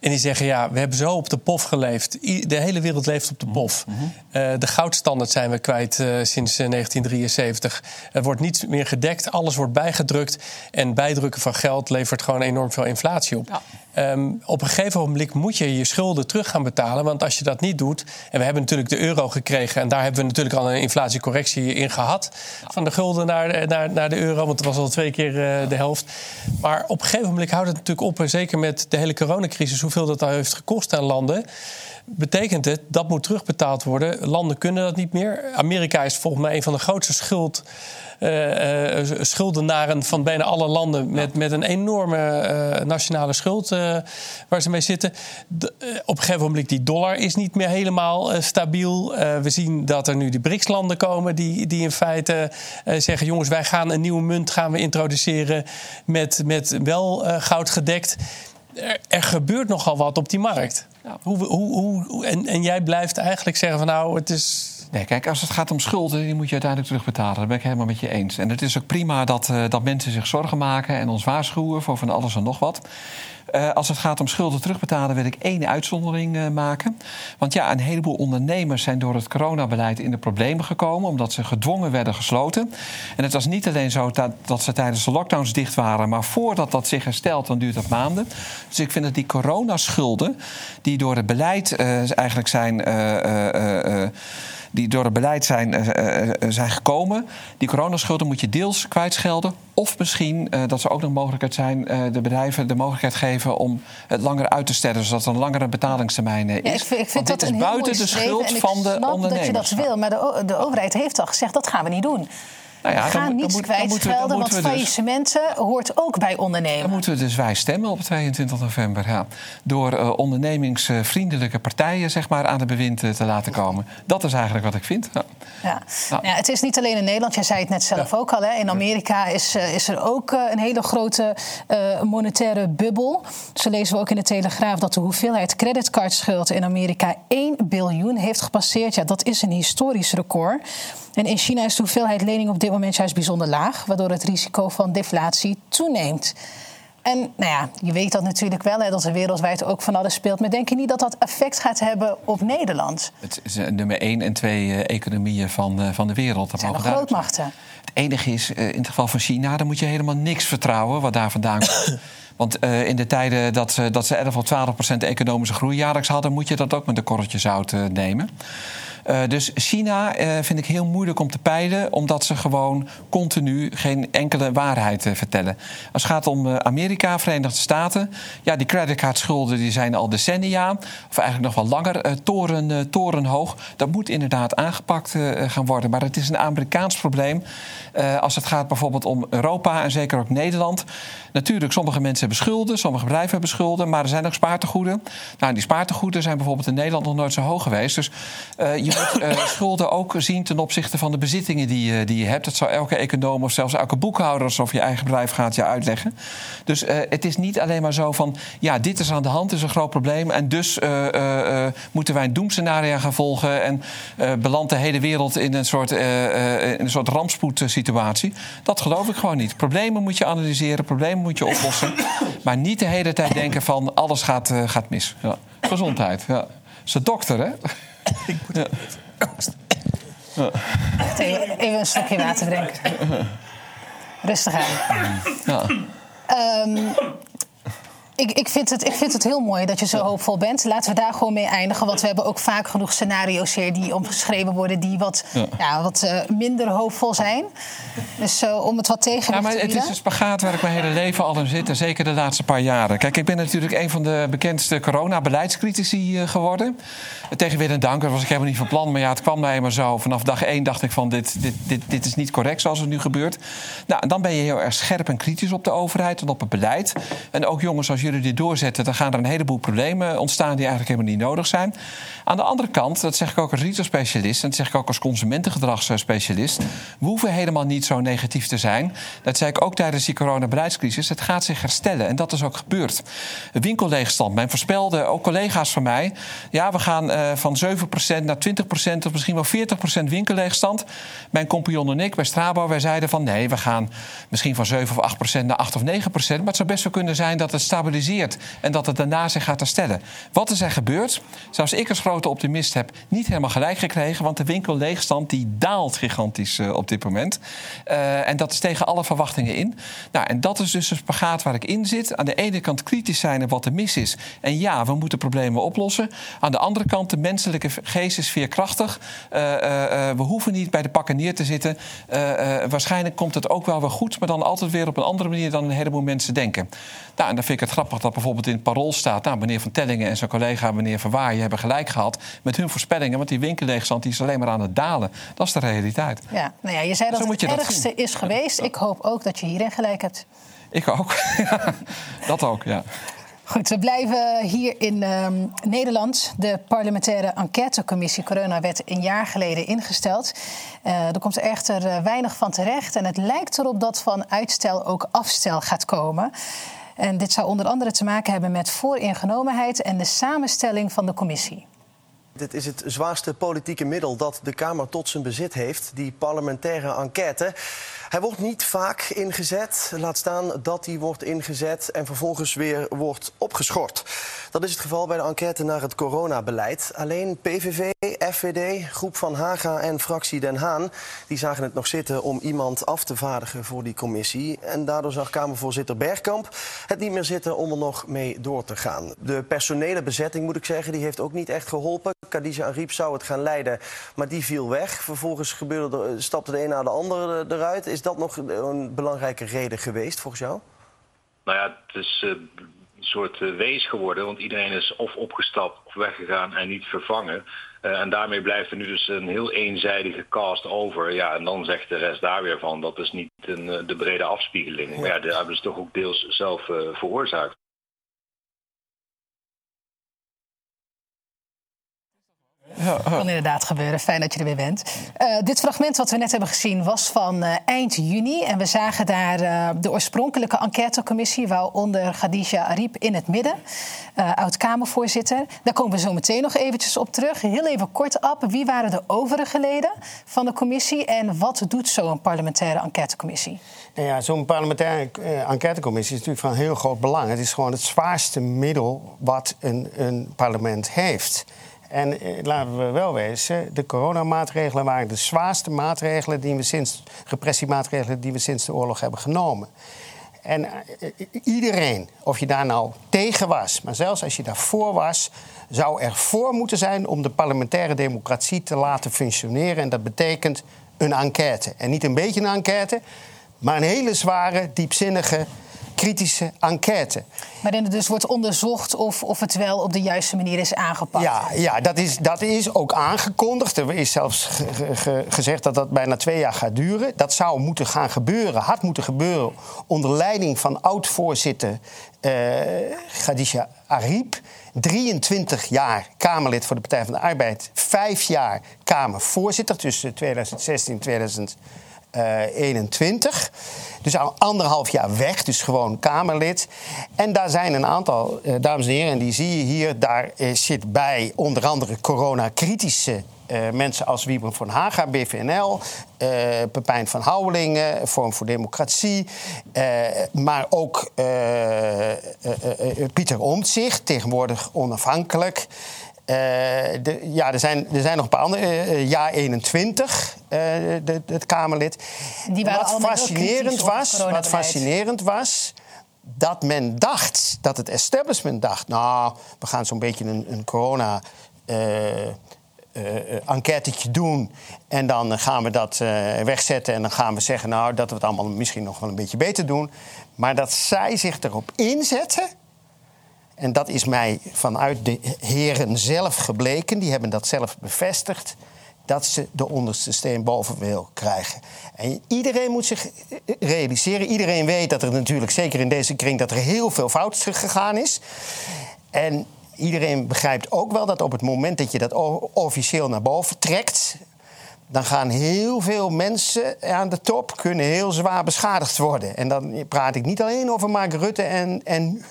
En die zeggen, ja, we hebben zo op de pof geleefd. De hele wereld leeft op de pof. Mm -hmm. uh, de goudstandaard zijn we kwijt uh, sinds 1973. Er wordt niets meer gedekt, alles wordt bijgedrukt. En bijdrukken van geld levert gewoon enorm veel inflatie op. Ja. Um, op een gegeven moment moet je je schulden terug gaan betalen. Want als je dat niet doet. En we hebben natuurlijk de euro gekregen. En daar hebben we natuurlijk al een inflatiecorrectie in gehad. Van de gulden naar, naar, naar de euro. Want het was al twee keer uh, de helft. Maar op een gegeven moment houdt het natuurlijk op. En zeker met de hele coronacrisis. Hoeveel dat al heeft gekost aan landen betekent het dat moet terugbetaald worden. Landen kunnen dat niet meer. Amerika is volgens mij een van de grootste schuld, uh, uh, schuldenaren van bijna alle landen. Met, met een enorme uh, nationale schuld waar ze mee zitten. op een gegeven moment die dollar is niet meer helemaal stabiel. we zien dat er nu die BRICS-landen komen die, die in feite zeggen... jongens, wij gaan een nieuwe munt gaan we introduceren met, met wel goud gedekt. Er, er, gebeurt nogal wat op die markt. Hoe, hoe, hoe, en, en jij blijft eigenlijk zeggen van nou, het is Nee, kijk, als het gaat om schulden, die moet je uiteindelijk terugbetalen. Dat ben ik helemaal met je eens. En het is ook prima dat, uh, dat mensen zich zorgen maken en ons waarschuwen voor van alles en nog wat. Uh, als het gaat om schulden terugbetalen, wil ik één uitzondering uh, maken. Want ja, een heleboel ondernemers zijn door het coronabeleid in de problemen gekomen, omdat ze gedwongen werden gesloten. En het was niet alleen zo dat, dat ze tijdens de lockdowns dicht waren, maar voordat dat zich herstelt, dan duurt dat maanden. Dus ik vind dat die coronaschulden, die door het beleid eigenlijk zijn die door het beleid zijn, uh, zijn gekomen. Die coronaschulden moet je deels kwijtschelden. Of misschien dat ze ook nog mogelijkheid zijn, de bedrijven de mogelijkheid geven om het langer uit te stellen, zodat er een langere betalingstermijn is. Ja, ik vind, ik vind dit is buiten de schuld van de ondernemers. dat je dat wil, maar de, de overheid heeft al gezegd dat gaan we niet doen. Nou ja, Ga niets kwijtschelden, want dus- faillissementen hoort ook bij ondernemen. Dan moeten we dus wij stemmen op 22 november. Ja. Door uh, ondernemingsvriendelijke partijen zeg maar, aan de bewind uh, te laten komen. Dat is eigenlijk wat ik vind. Ja. Ja. Nou. ja. het is niet alleen in Nederland, jij zei het net zelf ook al. Hè. In Amerika is, uh, is er ook een hele grote monetaire bubbel. Zo lezen we ook in de Telegraaf dat de hoeveelheid creditcardschuld in Amerika 1 biljoen heeft gepasseerd. Ja, dat is een historisch record. En in China is de hoeveelheid lening op dit moment juist bijzonder laag, waardoor het risico van deflatie toeneemt. En nou ja, je weet dat natuurlijk wel, hè, dat er wereldwijd ook van alles speelt. Maar denk je niet dat dat effect gaat hebben op Nederland? Het is nummer één en twee uh, economieën van, uh, van de wereld. Dat zijn grootmachten. Het enige is, in het geval van China, dan moet je helemaal niks vertrouwen wat daar vandaan komt. Want uh, in de tijden dat, uh, dat ze 11 of 12 procent economische groei jaarlijks hadden, moet je dat ook met een korreltje zout uh, nemen. Uh, dus China uh, vind ik heel moeilijk om te peilen, omdat ze gewoon continu geen enkele waarheid uh, vertellen. Als het gaat om Amerika, Verenigde Staten, ja, die creditcardschulden die zijn al decennia, of eigenlijk nog wel langer, toren, torenhoog. Dat moet inderdaad aangepakt gaan worden. Maar het is een Amerikaans probleem. als het gaat bijvoorbeeld om Europa en zeker ook Nederland. Natuurlijk, sommige mensen hebben schulden, sommige bedrijven hebben schulden, maar er zijn ook spaartegoeden. Nou, die spaartegoeden zijn bijvoorbeeld in Nederland nog nooit zo hoog geweest. Dus je moet uh, schulden ook zien ten opzichte van de bezittingen die, uh, die je hebt. Dat zou elke econoom of zelfs elke boekhouder, alsof je eigen bedrijf gaat, je uitleggen. Dus het is niet alleen maar zo van, ja, dit is aan de hand, is een groot probleem. En dus moeten wij een doemscenario gaan volgen en belandt de hele wereld in een soort, een soort rampspoedsituatie. Dat geloof ik gewoon niet. Problemen moet je analyseren, problemen moet je oplossen. maar niet de hele tijd denken van alles gaat, gaat mis. Ja. Gezondheid. Ja. Ze dokter, hè? Ik moet ja. ja. Even, even, een slokje water drinken. Rustig aan. Ja. Um, ik, ik, vind het, ik vind het heel mooi dat je zo hoopvol bent. Laten we daar gewoon mee eindigen. Want we hebben ook vaak genoeg scenario's hier die omgeschreven worden... die wat, ja. ja wat uh, minder hoopvol zijn. Dus uh, om het wat tegen ja, maar Het is een spagaat waar ik mijn hele leven al in zit. En zeker de laatste paar jaren. Kijk, ik ben natuurlijk een van de bekendste corona-beleidscritici uh, geworden. Tegen weer een dank, dat was ik helemaal niet van plan. Maar ja, het kwam mij maar zo. Vanaf dag één dacht ik van dit, dit, dit, dit is niet correct zoals het nu gebeurt. Nou, dan ben je heel erg scherp en kritisch op de overheid en op het beleid. En ook jongens als jullie dit doorzetten, dan gaan er een heleboel problemen ontstaan die eigenlijk helemaal niet nodig zijn. Aan de andere kant, dat zeg ik ook als retailspecialist en dat zeg ik ook als consumentengedragsspecialist, we hoeven helemaal niet zo negatief te zijn. Dat zei ik ook tijdens die coronabeleidscrisis. Het gaat zich herstellen en dat is ook gebeurd. Winkelleegstand. Men voorspelde, ook collega's van mij, ja, we gaan uh, van 7% naar 20% of misschien wel 40% winkelleegstand. Mijn compagnon en ik bij Strabo, wij zeiden van nee, we gaan misschien van 7 of 8% naar 8 of 9%. Maar het zou best wel kunnen zijn dat het stabiliseert en dat het daarna zich gaat herstellen. Wat is er gebeurd? Zelfs ik als grote optimist heb niet helemaal gelijk gekregen, want de winkelleegstand die daalt gigantisch uh, op dit moment. Uh, en dat is tegen alle verwachtingen in. Nou, en dat is dus een spagaat waar ik in zit. Aan de ene kant kritisch zijn op wat er mis is. En ja, we moeten problemen oplossen. Aan de andere kant, de menselijke geest is veerkrachtig. Uh, we hoeven niet bij de pakken neer te zitten. waarschijnlijk komt het ook wel weer goed, maar dan altijd weer op een andere manier dan een heleboel mensen denken. Nou, en dan vind ik het grappig dat bijvoorbeeld in het parool staat... nou, meneer Van Tellingen en zijn collega meneer Van Waaien... hebben gelijk gehad met hun voorspellingen... want die winkelleegstand die is alleen maar aan het dalen. Dat is de realiteit. Ja, nou ja, je zei dat het het ergste is geweest. Ik hoop ook dat je hierin gelijk hebt. Ik ook. dat ook, ja. Goed, we blijven hier in ehm, Nederland. De parlementaire enquêtecommissie Corona werd een jaar geleden ingesteld. Uh, er komt echter uh, weinig van terecht. En het lijkt erop dat van uitstel ook afstel gaat komen. En dit zou onder andere te maken hebben met vooringenomenheid en de samenstelling van de commissie. Dit is het zwaarste politieke middel dat de Kamer tot zijn bezit heeft, die parlementaire enquête. Hij wordt niet vaak ingezet, laat staan dat hij wordt ingezet en vervolgens weer wordt opgeschort. Dat is het geval bij de enquête naar het coronabeleid. Alleen PVV, FVD, Groep van Haga en fractie Den Haan... die zagen het nog zitten om iemand af te vaardigen voor die commissie. En daardoor zag Kamervoorzitter Bergkamp het niet meer zitten om er nog mee door te gaan. De personele bezetting, moet ik zeggen, die heeft ook niet echt geholpen. Khadija Ariep zou het gaan leiden, maar die viel weg. Vervolgens gebeurde er, stapte de een na de ander eruit. Is dat nog een belangrijke reden geweest volgens jou? Nou ja, het is uh, een soort uh, wees geworden. Want iedereen is of opgestapt of weggegaan en niet vervangen. Uh, en daarmee blijft er nu dus een heel eenzijdige cast over. Ja, en dan zegt de rest daar weer van dat is niet een, de brede afspiegeling. Maar ja, dat hebben ze toch ook deels zelf veroorzaakt. Dat kan inderdaad gebeuren. Fijn dat je er weer bent. Uh, dit fragment wat we net hebben gezien was van uh, eind juni. En we zagen daar uh, de oorspronkelijke enquêtecommissie... waaronder Khadija Ariep in het midden, oud-Kamervoorzitter. Daar komen we zo meteen nog eventjes op terug. Heel even kort op. Wie waren de overige leden van de commissie... en wat doet zo'n parlementaire enquêtecommissie? Nou ja, zo'n parlementaire enquêtecommissie is natuurlijk van heel groot belang. Het is gewoon het zwaarste middel wat een, een parlement heeft... En eh, laten we wel wezen, de coronamaatregelen waren de zwaarste maatregelen die we sinds, repressiemaatregelen die we sinds de oorlog hebben genomen. En eh, iedereen, of je daar nou tegen was, maar zelfs als je daarvoor was, zou er voor moeten zijn om de parlementaire democratie te laten functioneren. En dat betekent een enquête. En niet een beetje een enquête, maar een hele zware, diepzinnige kritische enquête. Waarin er dus wordt onderzocht of, of het wel op de juiste manier is aangepakt. Ja, ja dat, is, dat is ook aangekondigd. Er is zelfs gezegd dat dat bijna twee jaar gaat duren. Dat zou moeten gaan gebeuren, had moeten gebeuren... onder leiding van oud-voorzitter uh, Khadija Ariep. 23 jaar Kamerlid voor de Partij van de Arbeid. Vijf jaar Kamervoorzitter tussen 2016 en 2020. 21. Eh, dus al anderhalf jaar weg, dus gewoon Kamerlid. En daar zijn een aantal, uh, dames en heren, en die zie je hier. Daar uh, zit bij onder andere corona-kritische uh, mensen als Wiebren van Haga, BVNL, Pepijn van Houwelingen, Vorm voor Democratie. Maar ook Pieter Omtzigt, tegenwoordig onafhankelijk. Uh, de, ja, er zijn, er zijn nog een paar andere. Uh, jaar 21, uh, de, het Kamerlid. Die waren wat fascinerend was, wat fascinerend was, dat men dacht, dat het establishment dacht, nou, we gaan zo'n beetje een, een corona. enquêtetje doen. En dan gaan we dat wegzetten. En dan gaan we zeggen nou, dat we het allemaal misschien nog wel een beetje beter doen. Maar dat zij zich erop inzetten en dat is mij vanuit de heren zelf gebleken. Die hebben dat zelf bevestigd. Dat ze de onderste steen boven wil krijgen. En iedereen moet zich realiseren. Iedereen weet dat er natuurlijk, zeker in deze kring, dat er heel veel fout gegaan is. En iedereen begrijpt ook wel dat op het moment dat je dat officieel naar boven trekt, dan gaan heel veel mensen aan de top kunnen heel zwaar beschadigd worden. En dan praat ik niet alleen over Mark Rutte en, en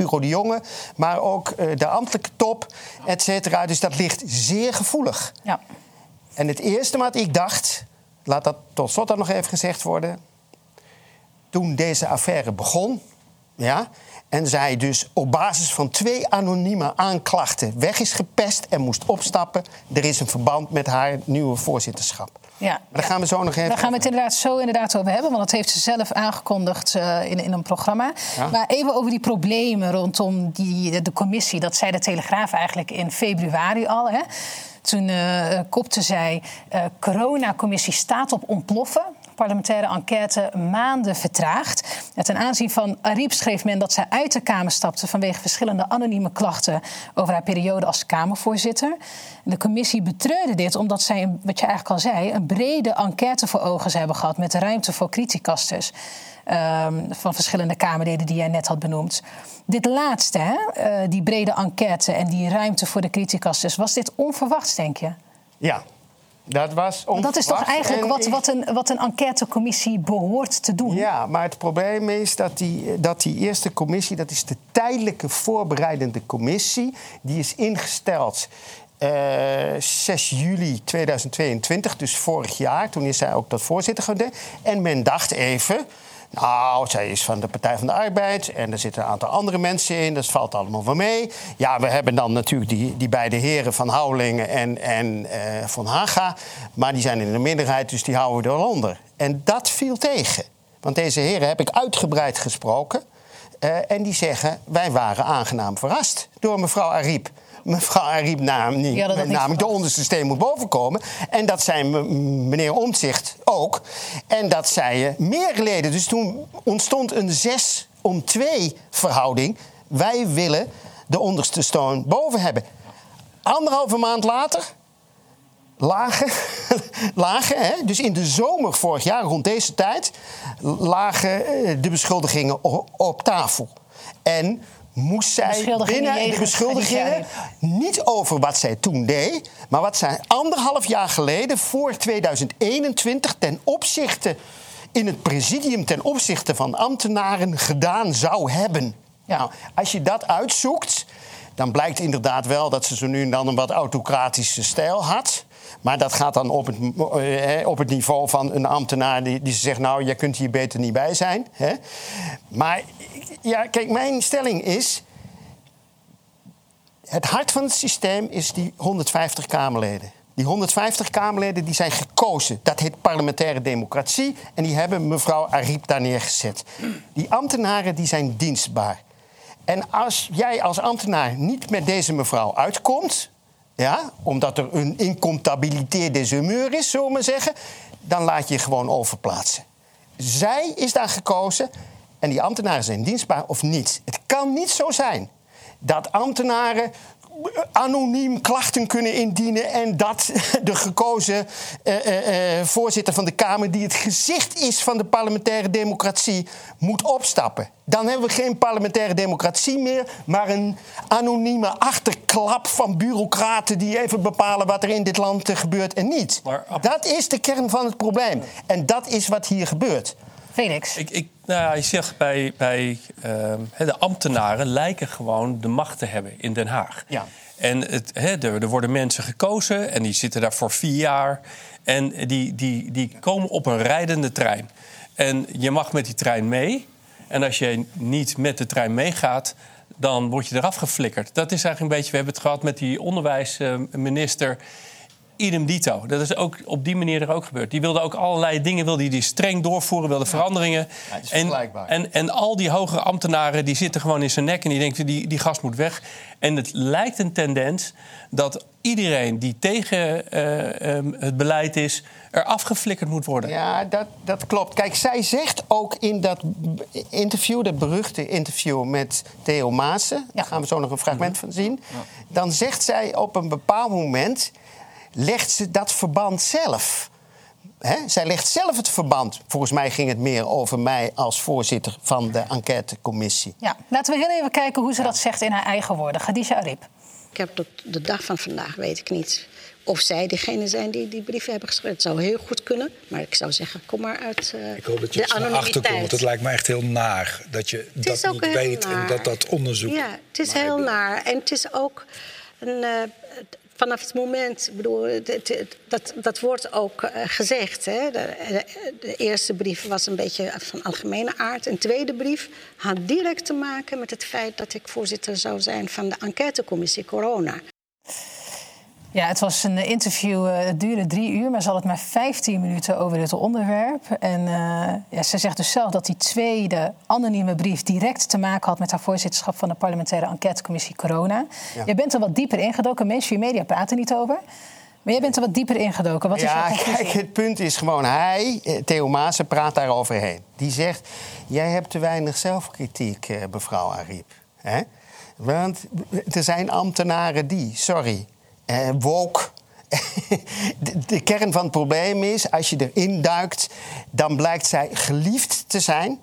Hugo de Jonge, maar ook uh, de ambtelijke top, et cetera. Dus dat ligt zeer gevoelig. Ja. En het eerste wat ik dacht, laat dat tot slot dan nog even gezegd worden. Toen deze affaire begon, ja, en zij dus op basis van twee anonieme aanklachten weg is gepest en moest opstappen. Er is een verband met haar nieuwe voorzitterschap. Ja, maar daar gaan we zo nog even. Daar gaan we het inderdaad zo inderdaad over hebben, want dat heeft ze zelf aangekondigd uh, in, in een programma. Maar even over die problemen rondom die, de commissie. Dat zei de Telegraaf eigenlijk in februari al. Hè. Toen uh, kopte zij: uh, coronacommissie staat op ontploffen parlementaire enquête maanden vertraagd. ten aanzien van Ariep schreef men dat zij uit de Kamer stapte vanwege verschillende anonieme klachten over haar periode als Kamervoorzitter. De commissie betreurde dit omdat zij, wat je eigenlijk al zei, een brede enquête voor ogen hebben gehad met ruimte voor criticasters. Um, van verschillende Kamerleden die jij net had benoemd. Dit laatste, hè, uh, die brede enquête en die ruimte voor de criticasters, was dit onverwachts, denk je? Ja, dat was Dat is toch eigenlijk wat, wat, een, wat een enquêtecommissie behoort te doen? Ja, maar het probleem is dat die, dat die eerste commissie... dat is de tijdelijke voorbereidende commissie... die is ingesteld uh, eh, 6 juli 2022, dus vorig jaar. Toen is zij ook dat voorzitter geworden. En men dacht even... Nou, zij is van de Partij van de Arbeid en er zitten een aantal andere mensen in. Dat valt allemaal wel mee. Ja, we hebben dan natuurlijk die, die beide heren van Houwelingen en, en uh, Van Haga. Maar die zijn in de minderheid, dus die houden we eronder. En dat viel tegen. Want deze heren heb ik uitgebreid gesproken. Uh, en die zeggen, wij waren aangenaam verrast door mevrouw Ariep mevrouw Ariep naam, niet, namelijk de onderste steen moet bovenkomen. En dat zei meneer Omtzigt ook. En dat zeiden meer leden. Dus toen ontstond een 6 om 2 verhouding. Wij willen de onderste steen boven hebben. Anderhalve maand later lagen, lagen hè, dus in de zomer vorig jaar, rond deze tijd, lagen eh, de beschuldigingen op tafel. En moest zij binnen de beschuldigingen niet over wat zij toen deed, maar wat zij anderhalf jaar geleden, voor 2021, ten opzichte in het presidium ten opzichte van ambtenaren gedaan zou hebben. Ja. Nou, als je dat uitzoekt, dan blijkt inderdaad wel dat ze zo nu en dan een wat autocratische stijl had. Maar dat gaat dan op het, eh, op het niveau van een ambtenaar die, die zegt: Nou, jij kunt hier beter niet bij zijn. Maar ja, kijk, mijn stelling is. Het hart van het systeem is die 150 Kamerleden. Die 150 Kamerleden die zijn gekozen. Dat heet parlementaire democratie. En die hebben mevrouw Ariep daar neergezet. Die ambtenaren die zijn dienstbaar. En als jij als ambtenaar niet met deze mevrouw uitkomt... Ja, omdat er een incomptabiliteit des is, zullen we zeggen... dan laat je je gewoon overplaatsen. Zij is daar gekozen en die ambtenaren zijn dienstbaar of niet. Het kan niet zo zijn dat ambtenaren anoniem klachten kunnen indienen en dat de gekozen uh, uh, voorzitter van de Kamer, die het gezicht is van de parlementaire democratie, moet opstappen. Dan hebben we geen parlementaire democratie meer, maar een anonieme achterklap van bureaucraten die even bepalen wat er in dit land gebeurt en niet. Dat is de kern van het probleem. En dat is wat hier gebeurt. Felix. Ik, ik, nou, je zegt bij, bij uh, de ambtenaren lijken gewoon de macht te hebben in Den Haag. Ja. En het, er, er, worden mensen gekozen en die zitten daar voor vier jaar. En die, die, die komen op een rijdende trein. En je mag met die trein mee. En als je niet met de trein meegaat, dan word je eraf geflikkerd. Dat is eigenlijk een beetje, we hebben het gehad met die onderwijsminister idem dito. Dat is ook op die manier er ook gebeurd. Die wilde ook allerlei dingen wilde die streng doorvoeren, wilde veranderingen. Ja, het is en, en, en al die hogere ambtenaren die zitten gewoon in zijn nek en die denken die, die gast moet weg. En het lijkt een tendens dat iedereen die tegen uh, um, het beleid is, er afgeflikkerd moet worden. Ja, dat, dat klopt. Kijk, zij zegt ook in dat interview, dat beruchte interview met Theo Maassen, daar gaan we zo nog een fragment van zien. Dan zegt zij op een bepaald moment legt ze dat verband zelf. zij legt zelf het verband. Volgens mij ging het meer over mij als voorzitter van de enquêtecommissie. Ja, laten we heel even kijken hoe ze dat zegt in haar eigen woorden. Gadisha Arip. Ik heb tot de dag van vandaag weet ik niet of zij degene zijn die die brieven hebben geschreven. Het zou heel goed kunnen, maar ik zou zeggen, kom maar uit uh, Ik hoop dat je erachter komt, want het lijkt me echt heel naar dat je dat niet weet en dat dat onderzoek... Ja, het is heel naar. En het is ook een, uh, vanaf het moment, bedoel, dat, dat wordt ook eh, gezegd. Hè? De, de, eerste brief was een beetje van algemene aard. Een tweede brief had direct te maken met het feit dat ik voorzitter zou zijn van de enquêtecommissie Corona. Ja, het was een interview, uh, het duurde drie uur, maar ze had het maar 15 minuten over dit onderwerp. En uh, ja, ze zegt dus zelf dat die tweede anonieme brief direct te maken had met haar voorzitterschap van de parlementaire enquêtecommissie Corona. Je bent er wat dieper ingedoken, mainstream media praten niet over. Maar jij bent er wat dieper ingedoken. Wat is ja, kijk, het punt is gewoon... hij, eh, Theo Maassen, praat daar overheen. Die zegt, jij hebt te weinig zelfkritiek, eh, mevrouw Ariep. Want er zijn ambtenaren die, sorry, eh, woke... de, kern van het probleem is, als je erin duikt... dan blijkt zij geliefd te zijn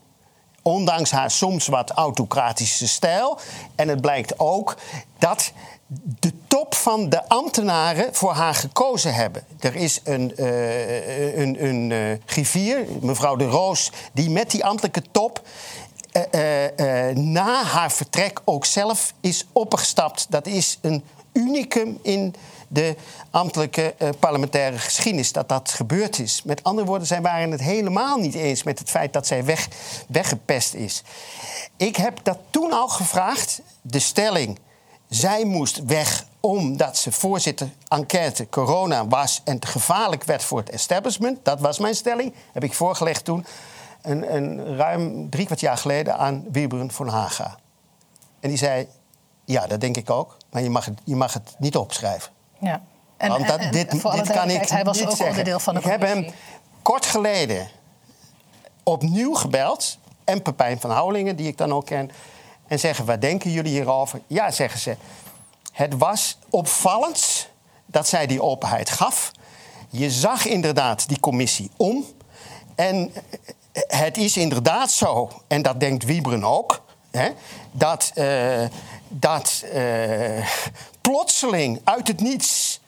ondanks haar soms wat autocratische stijl. En het blijkt ook dat de top van de ambtenaren voor haar gekozen hebben. Er is een, uh, een, een griffier, mevrouw de Roos, die met die ambtelijke top. Na haar vertrek ook zelf is opgestapt. Dat is een unicum in de ambtelijke uh, parlementaire geschiedenis dat dat gebeurd is. Met andere woorden, zij waren het helemaal niet eens met het feit dat zij weg, weggepest is. Ik heb dat toen al gevraagd. De stelling, zij moest weg omdat ze voorzitter enquête corona was en te gevaarlijk werd voor het establishment. Dat was mijn stelling. Heb ik voorgelegd toen, een, een ruim drie kwart jaar geleden, aan Wiebren van Haga. En die zei: Ja, dat denk ik ook, maar je mag het, je mag het niet opschrijven. Ja. En, Want dat, en- dit, dit kan ik hij was niet ook zeggen. onderdeel van de ik heb hem commissie. kort geleden opnieuw gebeld. En Pepijn van Houwelingen, die ik dan ook ken. En zeggen, wat denken jullie hierover? Ja, zeggen ze. Het was opvallend dat zij die openheid gaf. Je zag inderdaad die commissie om. En het is inderdaad zo, en dat denkt Wiebren ook... Hè, dat, eh, dat eh, plotseling uit het niets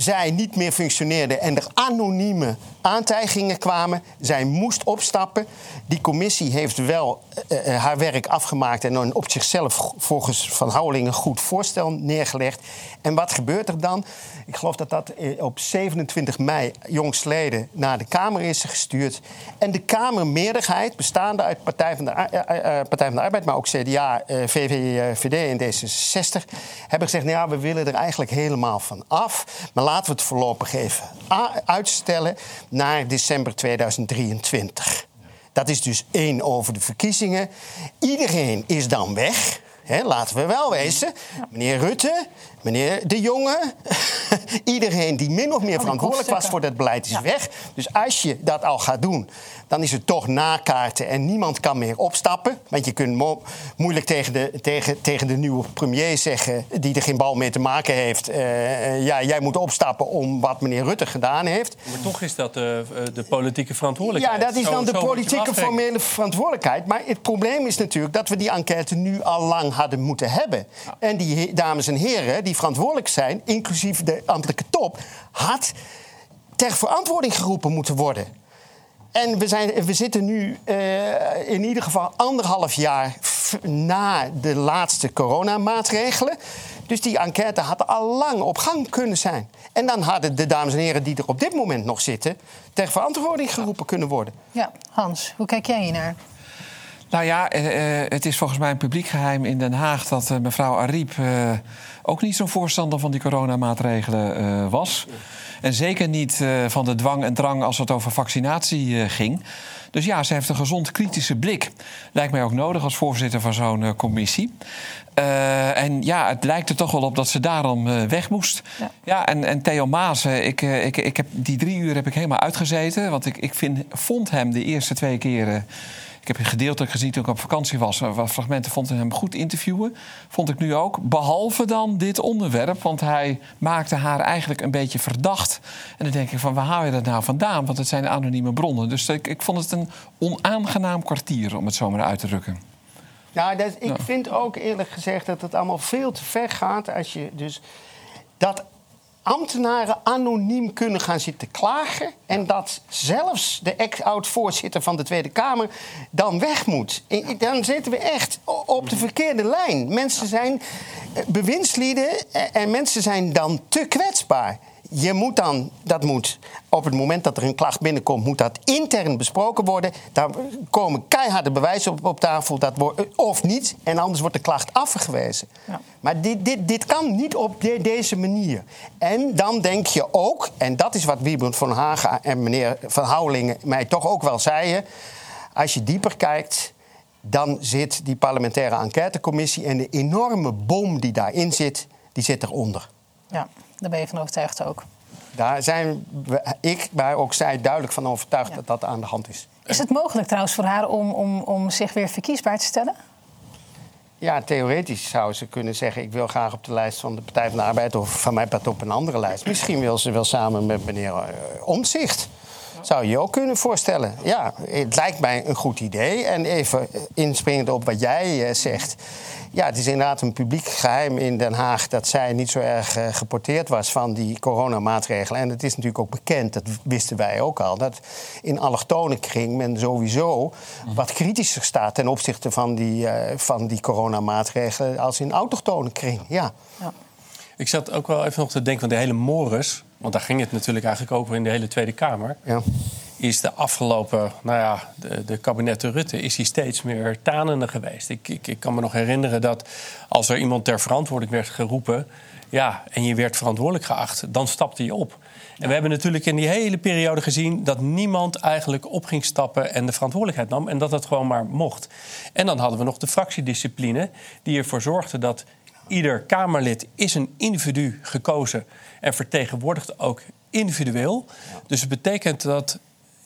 zij niet meer functioneerde en er anonieme aantijgingen kwamen. Zij moest opstappen. Die commissie heeft wel eh, eh, haar werk afgemaakt en een op zichzelf volgens Van Houwelingen goed voorstel neergelegd. En wat gebeurt er dan? Ik geloof dat dat eh, op 27 mei jongstleden naar de Kamer is gestuurd. En de Kamermeerderheid, bestaande uit Partij van de, Ar- eh, eh, Partij van de Arbeid, maar ook CDA, eh, VVD en D66, hebben gezegd: nou ja, we willen er eigenlijk helemaal van af. Maar laten we het voorlopig even uitstellen naar december 2023. Dat is dus één over de verkiezingen. Iedereen is dan weg. Laten we wel wezen. Meneer Rutte, meneer De Jonge. Iedereen die min of meer verantwoordelijk was voor dat beleid is weg. Dus als je dat al gaat doen, dan is het toch nakaarten en niemand kan meer opstappen. Want je kunt mo- moeilijk tegen de, tegen, tegen de nieuwe premier zeggen, die er geen bal mee te maken heeft. eh, eh, ja, jij moet opstappen om wat meneer Rutte gedaan heeft. Maar toch is dat de, eh, de politieke verantwoordelijkheid. Ja, dat is Zo- dan de zo politieke formele verantwoordelijkheid. Maar het probleem is natuurlijk dat we die enquête nu al lang hadden moeten hebben. En die dames en heren die verantwoordelijk zijn, inclusief de ambtelijke top, had ter verantwoording geroepen moeten worden. En we, zijn, we zitten nu eh, in ieder geval anderhalf jaar na de laatste coronamaatregelen. Dus die enquête had al lang op gang kunnen zijn. En dan hadden de dames en heren die er op dit moment nog zitten... ter verantwoording geroepen kunnen worden. Ja, Hans, hoe kijk jij hiernaar? Nou ja, eh, eh, het is volgens mij een publiek geheim in Den Haag dat eh, mevrouw Ariep ook niet zo'n voorstander van die coronamaatregelen was. En zeker niet van de dwang en drang als het over vaccinatie ging. Dus ja, ze heeft een gezond kritische blik. Lijkt mij ook nodig als voorzitter van zo'n commissie. En ja, het lijkt er toch wel op dat ze daarom weg moest. Ja, en, en Theo Maas, ik, ik, ik heb, die drie uur heb ik helemaal uitgezeten. Want ik, ik vind, vond hem de eerste twee keren... Ik heb een gedeeltelijk gezien toen ik op vakantie was. Wat fragmenten vond ik hem goed interviewen. Vond ik nu ook. Behalve dan dit onderwerp. Want hij maakte haar eigenlijk een beetje verdacht. En dan denk ik van waar haal je dat nou vandaan? Want het zijn anonieme bronnen. Dus ik, ik vond het een onaangenaam kwartier om het zo maar uit te drukken. Nou, dat, ik Ja. vind ook eerlijk gezegd dat het allemaal veel te ver gaat als je dus dat ambtenaren anoniem kunnen gaan zitten klagen en dat zelfs de ex-oud-voorzitter van de Tweede Kamer dan weg moet. Dan zitten we echt op de verkeerde lijn. Mensen zijn eh, bewindslieden eh, en mensen zijn dan te kwetsbaar. Je moet dan, dat moet op het moment dat er een klacht binnenkomt, moet dat intern besproken worden. Daar komen keiharde bewijzen op, op tafel, dat wordt, of niet. En anders wordt de klacht afgewezen. Maar dit, dit, dit kan niet op de- deze manier. En dan denk je ook, en dat is wat Wiebren van Haga en meneer Van Houwelingen mij toch ook wel zeiden. Als je dieper kijkt, dan zit die parlementaire enquêtecommissie en de enorme bom die daarin zit, die zit eronder. Ja, daar ben je van overtuigd ook. Daar zijn we, ik, maar ook zij duidelijk van overtuigd dat dat aan de hand is. Is het mogelijk trouwens voor haar om, om, om zich weer verkiesbaar te stellen? Ja, theoretisch zou ze kunnen zeggen: ik wil graag op de lijst van de Partij van de Arbeid of van mijn partij op een andere lijst. Misschien wil ze wel samen met meneer uh, Omtzigt. Zou je je ook kunnen voorstellen. Ja, het lijkt mij een goed idee. En even inspringend op wat jij uh, zegt. Ja, het is inderdaad een publiek geheim in Den Haag dat zij niet zo erg uh, geporteerd was van die coronamaatregelen. En het is natuurlijk ook bekend, dat wisten wij ook al, dat in allochtone kring men sowieso wat kritischer staat ten opzichte van die, uh, van die coronamaatregelen als in autochtone kring. Ja. ja. Ik zat ook wel even nog te denken van de hele Morris, want daar ging het natuurlijk eigenlijk over in de hele Tweede Kamer. Ja is de afgelopen, nou ja, de, de kabinetten Rutte, is hij steeds meer tanende geweest. Ik, ik, ik, kan me nog herinneren dat als er iemand ter verantwoording werd geroepen, ja, en je werd verantwoordelijk geacht, dan stapte je op. En we hebben natuurlijk in die hele periode gezien dat niemand eigenlijk op ging stappen en de verantwoordelijkheid nam. En dat dat gewoon maar mocht. En dan hadden we nog de fractiediscipline, die ervoor zorgde dat ieder Kamerlid is een individu gekozen en vertegenwoordigt ook individueel. Dus het betekent dat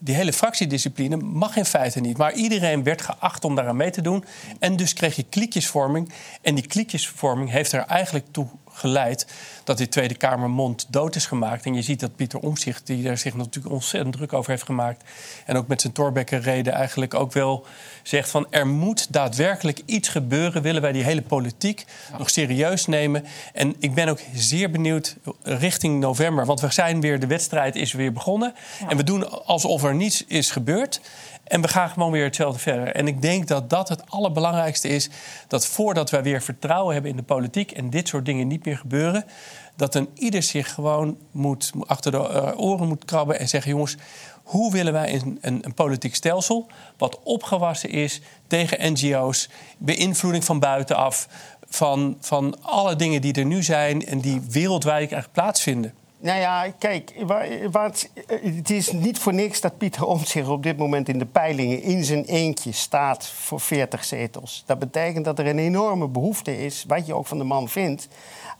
die hele fractiediscipline mag in feite niet. Maar iedereen werd geacht om daaraan mee te doen. En dus kreeg je kliekjesvorming. En die kliekjesvorming heeft er eigenlijk toe geleid dat die Tweede Kamer mond dood is gemaakt. En je ziet dat Pieter Omzicht, die er zich natuurlijk ontzettend druk over heeft gemaakt... en ook met zijn Torbekke-reden eigenlijk ook wel zegt van... er moet daadwerkelijk iets gebeuren, willen wij die hele politiek nog serieus nemen. En ik ben ook zeer benieuwd richting november, want we zijn weer, de wedstrijd is weer begonnen. En we doen alsof er niets is gebeurd. En we gaan gewoon weer hetzelfde verder. En ik denk dat dat het allerbelangrijkste is. Dat voordat wij weer vertrouwen hebben in de politiek en dit soort dingen niet meer gebeuren. Dat een ieder zich gewoon moet, achter de uh, oren moet krabben en zeggen: jongens, hoe willen wij een, een, een, politiek stelsel wat opgewassen is tegen NGO's, beïnvloeding van buitenaf, van, van alle dingen die er nu zijn en die wereldwijd eigenlijk plaatsvinden. Nou ja, kijk, wat, het is niet voor niks dat Pieter Omtzigt op dit moment in de peilingen in zijn eentje staat voor 40 zetels. Dat betekent dat er een enorme behoefte is, wat je ook van de man vindt,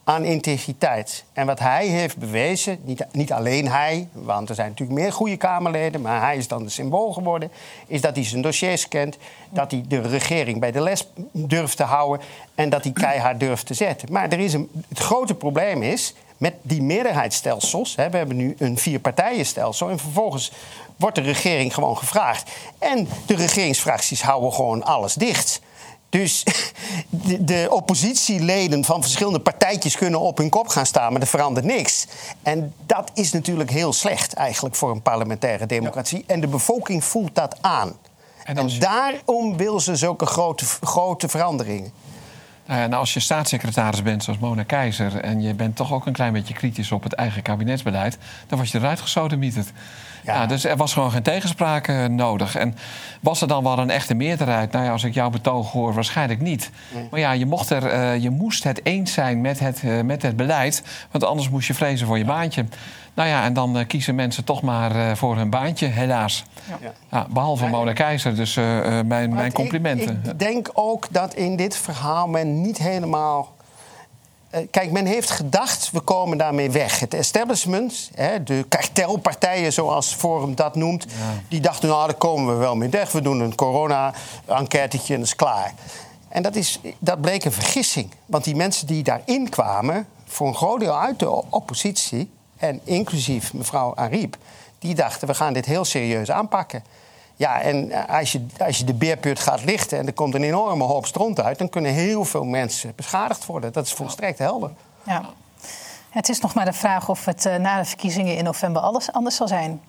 aan integriteit. En wat hij heeft bewezen, niet, niet alleen hij, want er zijn natuurlijk meer goede Kamerleden, maar hij is dan de symbool geworden, is dat hij zijn dossiers kent, dat hij de regering bij de les durft te houden en dat hij keihard durft te zetten. Maar er is een, het grote probleem is, met die meerderheidsstelsels, hè, we hebben nu een vierpartijenstelsel, en vervolgens wordt de regering gewoon gevraagd. En de regeringsfracties houden gewoon alles dicht. Dus de, de, oppositieleden van verschillende partijtjes kunnen op hun kop gaan staan, maar er verandert niks. En dat is natuurlijk heel slecht eigenlijk voor een parlementaire democratie. En de bevolking voelt dat aan. En, en daarom wil ze zulke grote, grote veranderingen. Nou, nou, als je staatssecretaris bent zoals Mona Keizer... en je bent toch ook een klein beetje kritisch op het eigen kabinetsbeleid... dan word je eruit gesodemieterd. Ja. ja. dus er was gewoon geen tegenspraak nodig. En was er dan wel een echte meerderheid? Nou ja, als ik jouw betoog hoor, waarschijnlijk niet. Nee. Maar ja, je, mocht er, uh, je moest het eens zijn met het, uh, met het beleid... want anders moest je vrezen voor je baantje. Nou ja, en dan uh, kiezen mensen toch maar uh, voor hun baantje, helaas. Ja. Ja, behalve Mona Keizer, dus uh, mijn, mijn complimenten. Ik, ik denk ook dat in dit verhaal men niet helemaal... Kijk, men heeft gedacht, we komen daarmee weg. Het establishment, hè, de kartelpartijen zoals Forum dat noemt... Ja. die dachten, nou, daar komen we wel mee weg. We doen een corona-enquêtetje en dat is klaar. En dat, is, dat bleek een vergissing. Want die mensen die daarin kwamen, voor een groot deel uit de oppositie en inclusief mevrouw Ariep, die dachten we gaan dit heel serieus aanpakken. Ja, en eh, als je, als je de beerput gaat lichten en er komt een enorme hoop stront uit, dan kunnen heel veel mensen beschadigd worden. Dat is volstrekt helder. Ja. Het is nog maar de vraag of het uh, na de verkiezingen in november alles anders zal zijn.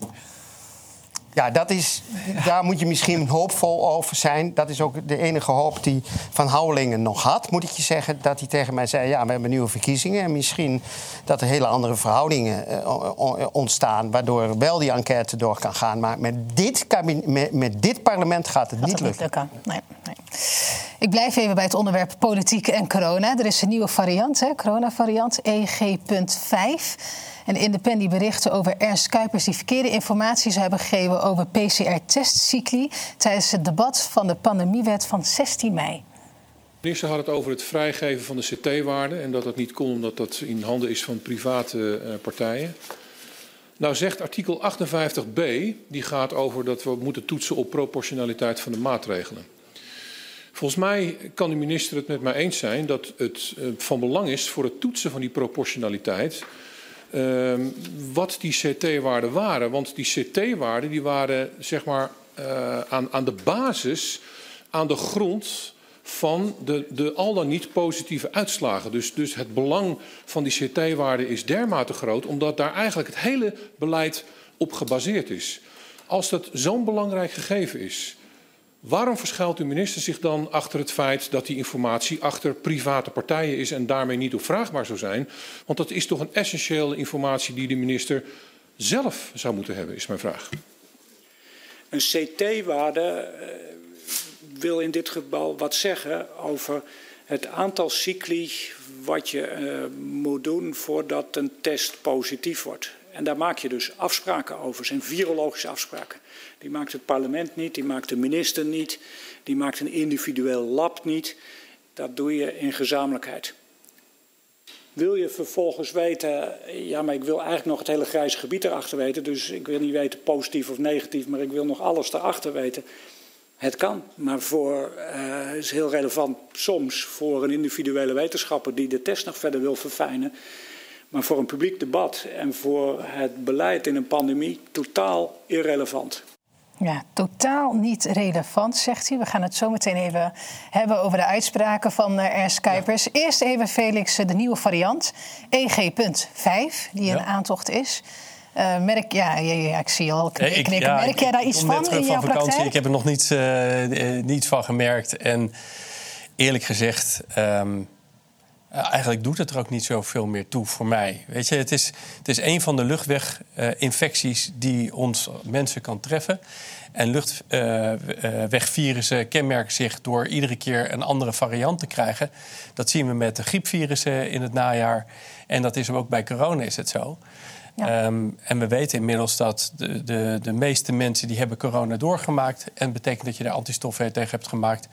Ja, dat is, daar moet je misschien hoopvol over zijn. Dat is ook de enige hoop die Van Houwelingen nog had, moet ik je zeggen. Dat hij tegen mij zei, ja, we hebben nieuwe verkiezingen... en misschien dat er hele andere verhoudingen uh, ontstaan... waardoor wel die enquête door kan gaan. Maar met dit, met, met dit parlement gaat het niet lukken. lukken. Nee, nee. Ik blijf even bij het onderwerp politiek en corona. Er is een nieuwe variant, hè, coronavariant, EG.5... En de Independent berichten over Ernst Kuipers die verkeerde informatie zou hebben gegeven over PCR-testcycli tijdens het debat van de pandemiewet van 16 mei. De minister had het over het vrijgeven van de CT-waarde en dat dat niet kon omdat dat in handen is van private uh, partijen. Nou zegt artikel 58b, die gaat over dat we moeten toetsen op proportionaliteit van de maatregelen. Volgens mij kan de minister het met mij eens zijn dat het eh, van belang is voor het toetsen van die proportionaliteit uh, wat die CT-waarden waren. Want die CT-waarden die waren zeg maar uh, aan, aan de basis, aan de grond van de, de al dan niet positieve uitslagen. Dus, dus het belang van die CT-waarde is dermate groot, omdat daar eigenlijk het hele beleid op gebaseerd is. Als dat zo'n belangrijk gegeven is, waarom verschuilt de minister zich dan achter het feit dat die informatie achter private partijen is en daarmee niet opvraagbaar zou zijn? Want dat is toch een essentiële informatie die de minister zelf zou moeten hebben, is mijn vraag. Een CT-waarde wil in dit geval wat zeggen over het aantal cycli wat je uh, moet doen voordat een test positief wordt. En daar maak je dus afspraken over, zijn virologische afspraken. Die maakt het parlement niet, die maakt de minister niet, die maakt een individueel lab niet. Dat doe je in gezamenlijkheid. Wil je vervolgens weten, ja, maar ik wil eigenlijk nog het hele grijze gebied erachter weten, dus ik wil niet weten positief of negatief, maar ik wil nog alles erachter weten. Het kan, maar voor, uh, is heel relevant soms voor een individuele wetenschapper die de test nog verder wil verfijnen. Maar voor een publiek debat en voor het beleid in een pandemie totaal irrelevant. Ja, totaal niet relevant, zegt hij. We gaan het zo meteen even hebben over de uitspraken van uh, Ernst Kuipers. Eerst even, Felix, de nieuwe variant, EG.5, die een aantocht is. Uh, merk, ja, ja, ja, ik zie al knikken. Ik, ja, merk jij daar iets van in jouw vakantie. praktijk? Ik heb er nog niets, uh, niets van gemerkt. En eerlijk gezegd, um, eigenlijk doet het er ook niet zoveel meer toe voor mij. Weet je, het is, het is een van de luchtweginfecties die ons mensen kan treffen. En luchtwegvirussen kenmerken zich door iedere keer een andere variant te krijgen. Dat zien we met de griepvirussen in het najaar. En dat is ook bij corona is het zo. Ehm, en we weten inmiddels dat de, de, de meeste mensen die hebben corona doorgemaakt. En betekent dat je daar antistoffen tegen hebt gemaakt.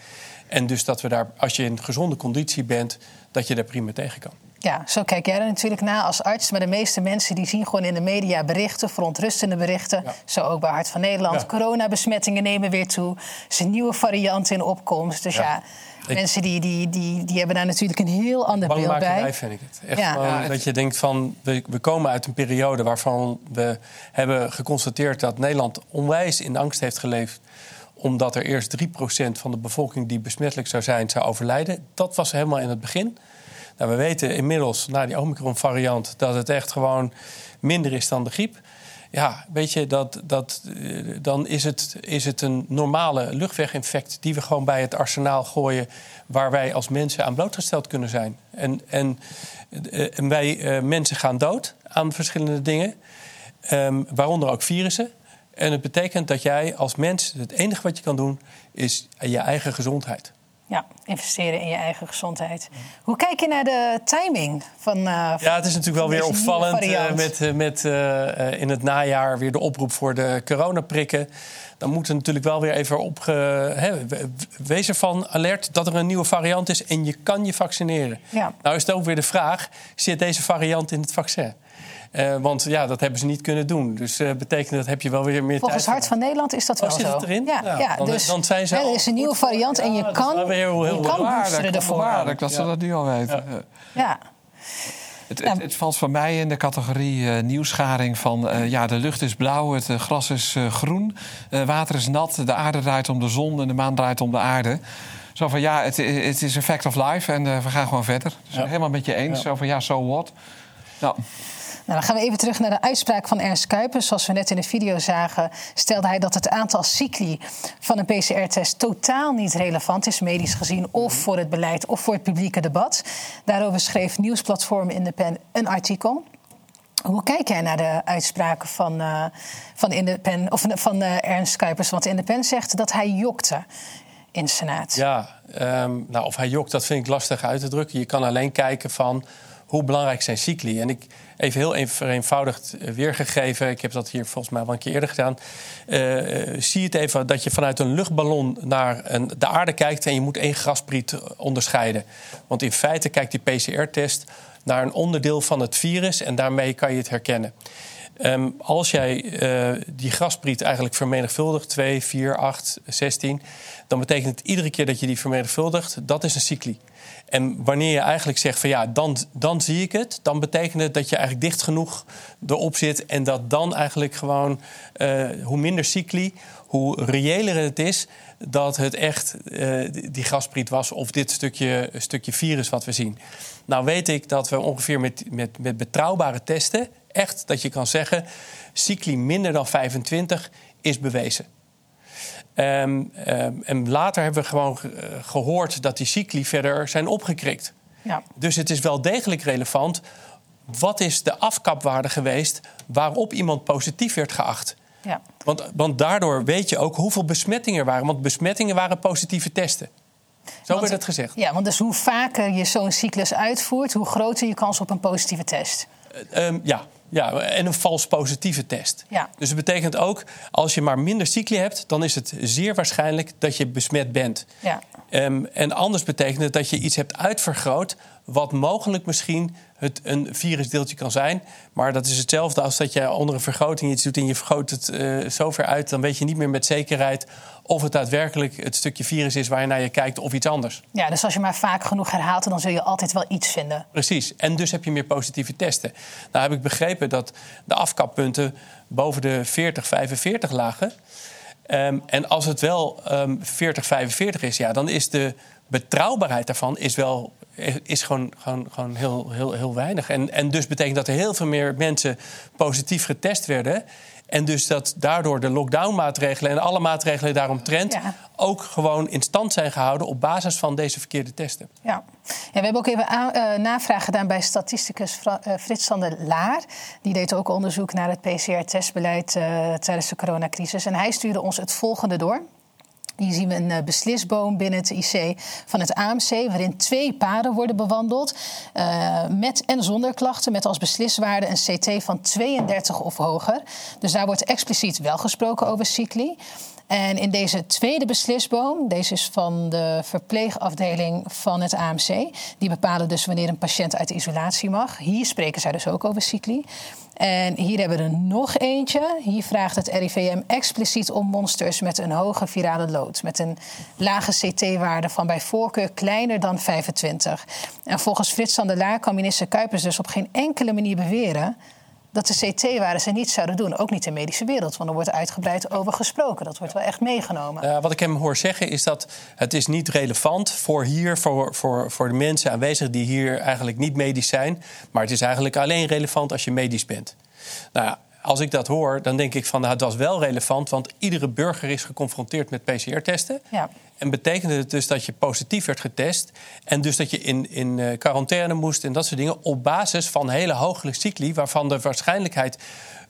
En dus dat we daar, als je in gezonde conditie bent, dat je daar prima tegen kan. Ja, zo kijk jij er natuurlijk naar als arts. Maar de meeste mensen die zien gewoon in de media berichten, verontrustende berichten. Zo ook bij Hart van Nederland. Ja. Coronabesmettingen nemen weer toe. Er is een nieuwe variant in opkomst. Dus ja Mensen die, die, die, die hebben daar natuurlijk een heel ander beeld bij. vind ik het. Echt ja. dat je denkt van, we, we komen uit een periode waarvan we hebben geconstateerd dat Nederland onwijs in angst heeft geleefd omdat er eerst 3% van de bevolking die besmettelijk zou zijn, zou overlijden. Dat was helemaal in het begin. Nou, we weten inmiddels, na die Omicron-variant, dat het echt gewoon minder is dan de griep. Ja, weet je, dat, dat, eh, dan is het, is het een normale luchtweginfect die we gewoon bij het arsenaal gooien, waar wij als mensen aan blootgesteld kunnen zijn. En, en, eh, wij uh, mensen gaan dood aan verschillende dingen, um, waaronder ook virussen. En het betekent dat jij als mens het enige wat je kan doen is je eigen gezondheid. Ja, investeren in je eigen gezondheid. Hoe kijk je naar de timing van. Uh, ja, het is natuurlijk wel weer opvallend uh, met, uh, met in het najaar weer de oproep voor de coronaprikken. Dan moet er natuurlijk wel weer even op. Hè, wees ervan alert dat er een nieuwe variant is en je kan je vaccineren. Ja. Nou is het ook weer de vraag: zit deze variant in het vaccin? Uh, want ja, dat hebben ze niet kunnen doen. Dus uh, betekent dat heb je wel weer meer Volgens tijd. Hart van Nederland is dat oh, wel zit zo. Het erin? Ja, ja, ja dan, dus dan zijn ze er is een nieuwe variant en je kan, heel, heel je kan boosteren ervoor. dat ze dat nu al weten. ja. Het, het, het, valt voor mij in de categorie uh, nieuwsgaring van... Uh, ja, de lucht is blauw, het uh, gras is groen, water is nat... de aarde draait om de zon en de maan draait om de aarde. Zo van, ja, het, het is een fact of life en we gaan gewoon verder. Dus ja. helemaal met je eens. Ja. Zo van, ja, so what? Nou... Nou, dan gaan we even terug naar de uitspraak van Ernst Kuipers. Zoals we net in de video zagen, stelde hij dat het aantal cycli van een PCR-test totaal niet relevant is, medisch gezien, of voor het beleid of voor het publieke debat. Daarover schreef nieuwsplatform in de pen een artikel. Hoe kijk jij naar de uitspraken van, uh, van, in de pen, of van uh, Ernst Kuipers? Want in de pen zegt dat hij jokte in de Senaat. Ja, um, nou, of hij jokt, dat vind ik lastig uit te drukken. Je kan alleen kijken van hoe belangrijk zijn cycli. En ik even heel vereenvoudigd weergegeven. Ik heb dat hier volgens mij wel een keer eerder gedaan. Uh, zie het even dat je vanuit een luchtballon naar een, de aarde kijkt en je moet één graspriet onderscheiden. Want in feite kijkt die PCR-test naar een onderdeel van het virus en daarmee kan je het herkennen. Ehm, als jij die graspriet eigenlijk vermenigvuldigt, 2, 4, 8, 16, dan betekent het iedere keer dat je die vermenigvuldigt, dat is een cycli. En wanneer je eigenlijk zegt van ja, dan, dan zie ik het, dan betekent het dat je eigenlijk dicht genoeg erop zit en dat dan eigenlijk gewoon uh, hoe minder cycli, hoe reëler het is dat het echt uh, die graspriet was of dit stukje, stukje virus wat we zien. Nou weet ik dat we ongeveer met, met, met betrouwbare testen echt dat je kan zeggen, cycli minder dan 25 is bewezen. Um, um, en later hebben we gewoon gehoord dat die cycli verder zijn opgekrikt. Ja. Dus het is wel degelijk relevant. Wat is de afkapwaarde geweest waarop iemand positief werd geacht? Ja. Want, want daardoor weet je ook hoeveel besmettingen er waren. Want besmettingen waren positieve testen. Zo werd het gezegd. Ja, want dus hoe vaker je zo'n cyclus uitvoert, hoe groter je kans op een positieve test. Uh, um, ja, ja, en een vals positieve test. Ja. Dus het betekent ook, als je maar minder cycli hebt, dan is het zeer waarschijnlijk dat je besmet bent. Ja. Um, en anders betekent het dat je iets hebt uitvergroot, wat mogelijk misschien het een virusdeeltje kan zijn. Maar dat is hetzelfde als dat je onder een vergroting iets doet en je vergroot het uh, zo ver uit, dan weet je niet meer met zekerheid of het daadwerkelijk het stukje virus is waar je naar je kijkt of iets anders. Ja, dus als je maar vaak genoeg herhaalt, dan zul je altijd wel iets vinden. Precies, en dus heb je meer positieve testen. Nou heb ik begrepen dat de afkappunten boven de 40, 45 lagen. Um, en als het wel um, 40, 45 is, ja, dan is de betrouwbaarheid daarvan is wel is gewoon, gewoon, gewoon heel, heel, heel weinig. En, en dus betekent dat er heel veel meer mensen positief getest werden. En dus dat daardoor de lockdown-maatregelen en alle maatregelen daaromtrent ja. ook gewoon in stand zijn gehouden op basis van deze verkeerde testen. Ja, ja we hebben ook even aan, uh, navraag gedaan bij statisticus Fra uh, Frits van der Laar. Die deed ook onderzoek naar het PCR-testbeleid uh, tijdens de coronacrisis. En hij stuurde ons het volgende door. Hier zien we een uh, beslisboom binnen het IC van het AMC, waarin twee paden worden bewandeld. Uh, met en zonder klachten, met als besliswaarde een CT van 32 of hoger. Dus daar wordt expliciet wel gesproken over cycli. En in deze tweede beslisboom, deze is van de verpleegafdeling van het AMC, die bepalen dus wanneer een patiënt uit isolatie mag. Hier spreken zij dus ook over cycli. En hier hebben we er nog eentje. Hier vraagt het RIVM expliciet om monsters met een hoge virale load. Met een lage CT-waarde van bij voorkeur kleiner dan 25. En volgens Frits van der Laar kan minister Kuipers dus op geen enkele manier beweren dat de CT-waarden ze niet zouden doen. Ook niet in de medische wereld, want er wordt uitgebreid over gesproken. Dat wordt wel echt meegenomen. Uh, wat ik hem hoor zeggen is dat het is niet relevant voor hier, voor, voor, voor de mensen aanwezig die hier eigenlijk niet medisch zijn. Maar het is eigenlijk alleen relevant als je medisch bent. Nou ja, als ik dat hoor, dan denk ik van nou, dat was wel relevant, want iedere burger is geconfronteerd met PCR-testen. Ja. En betekende het dus dat je positief werd getest en dus dat je in, in uh, quarantaine moest en dat soort dingen op basis van hele hoge cycli, waarvan de waarschijnlijkheid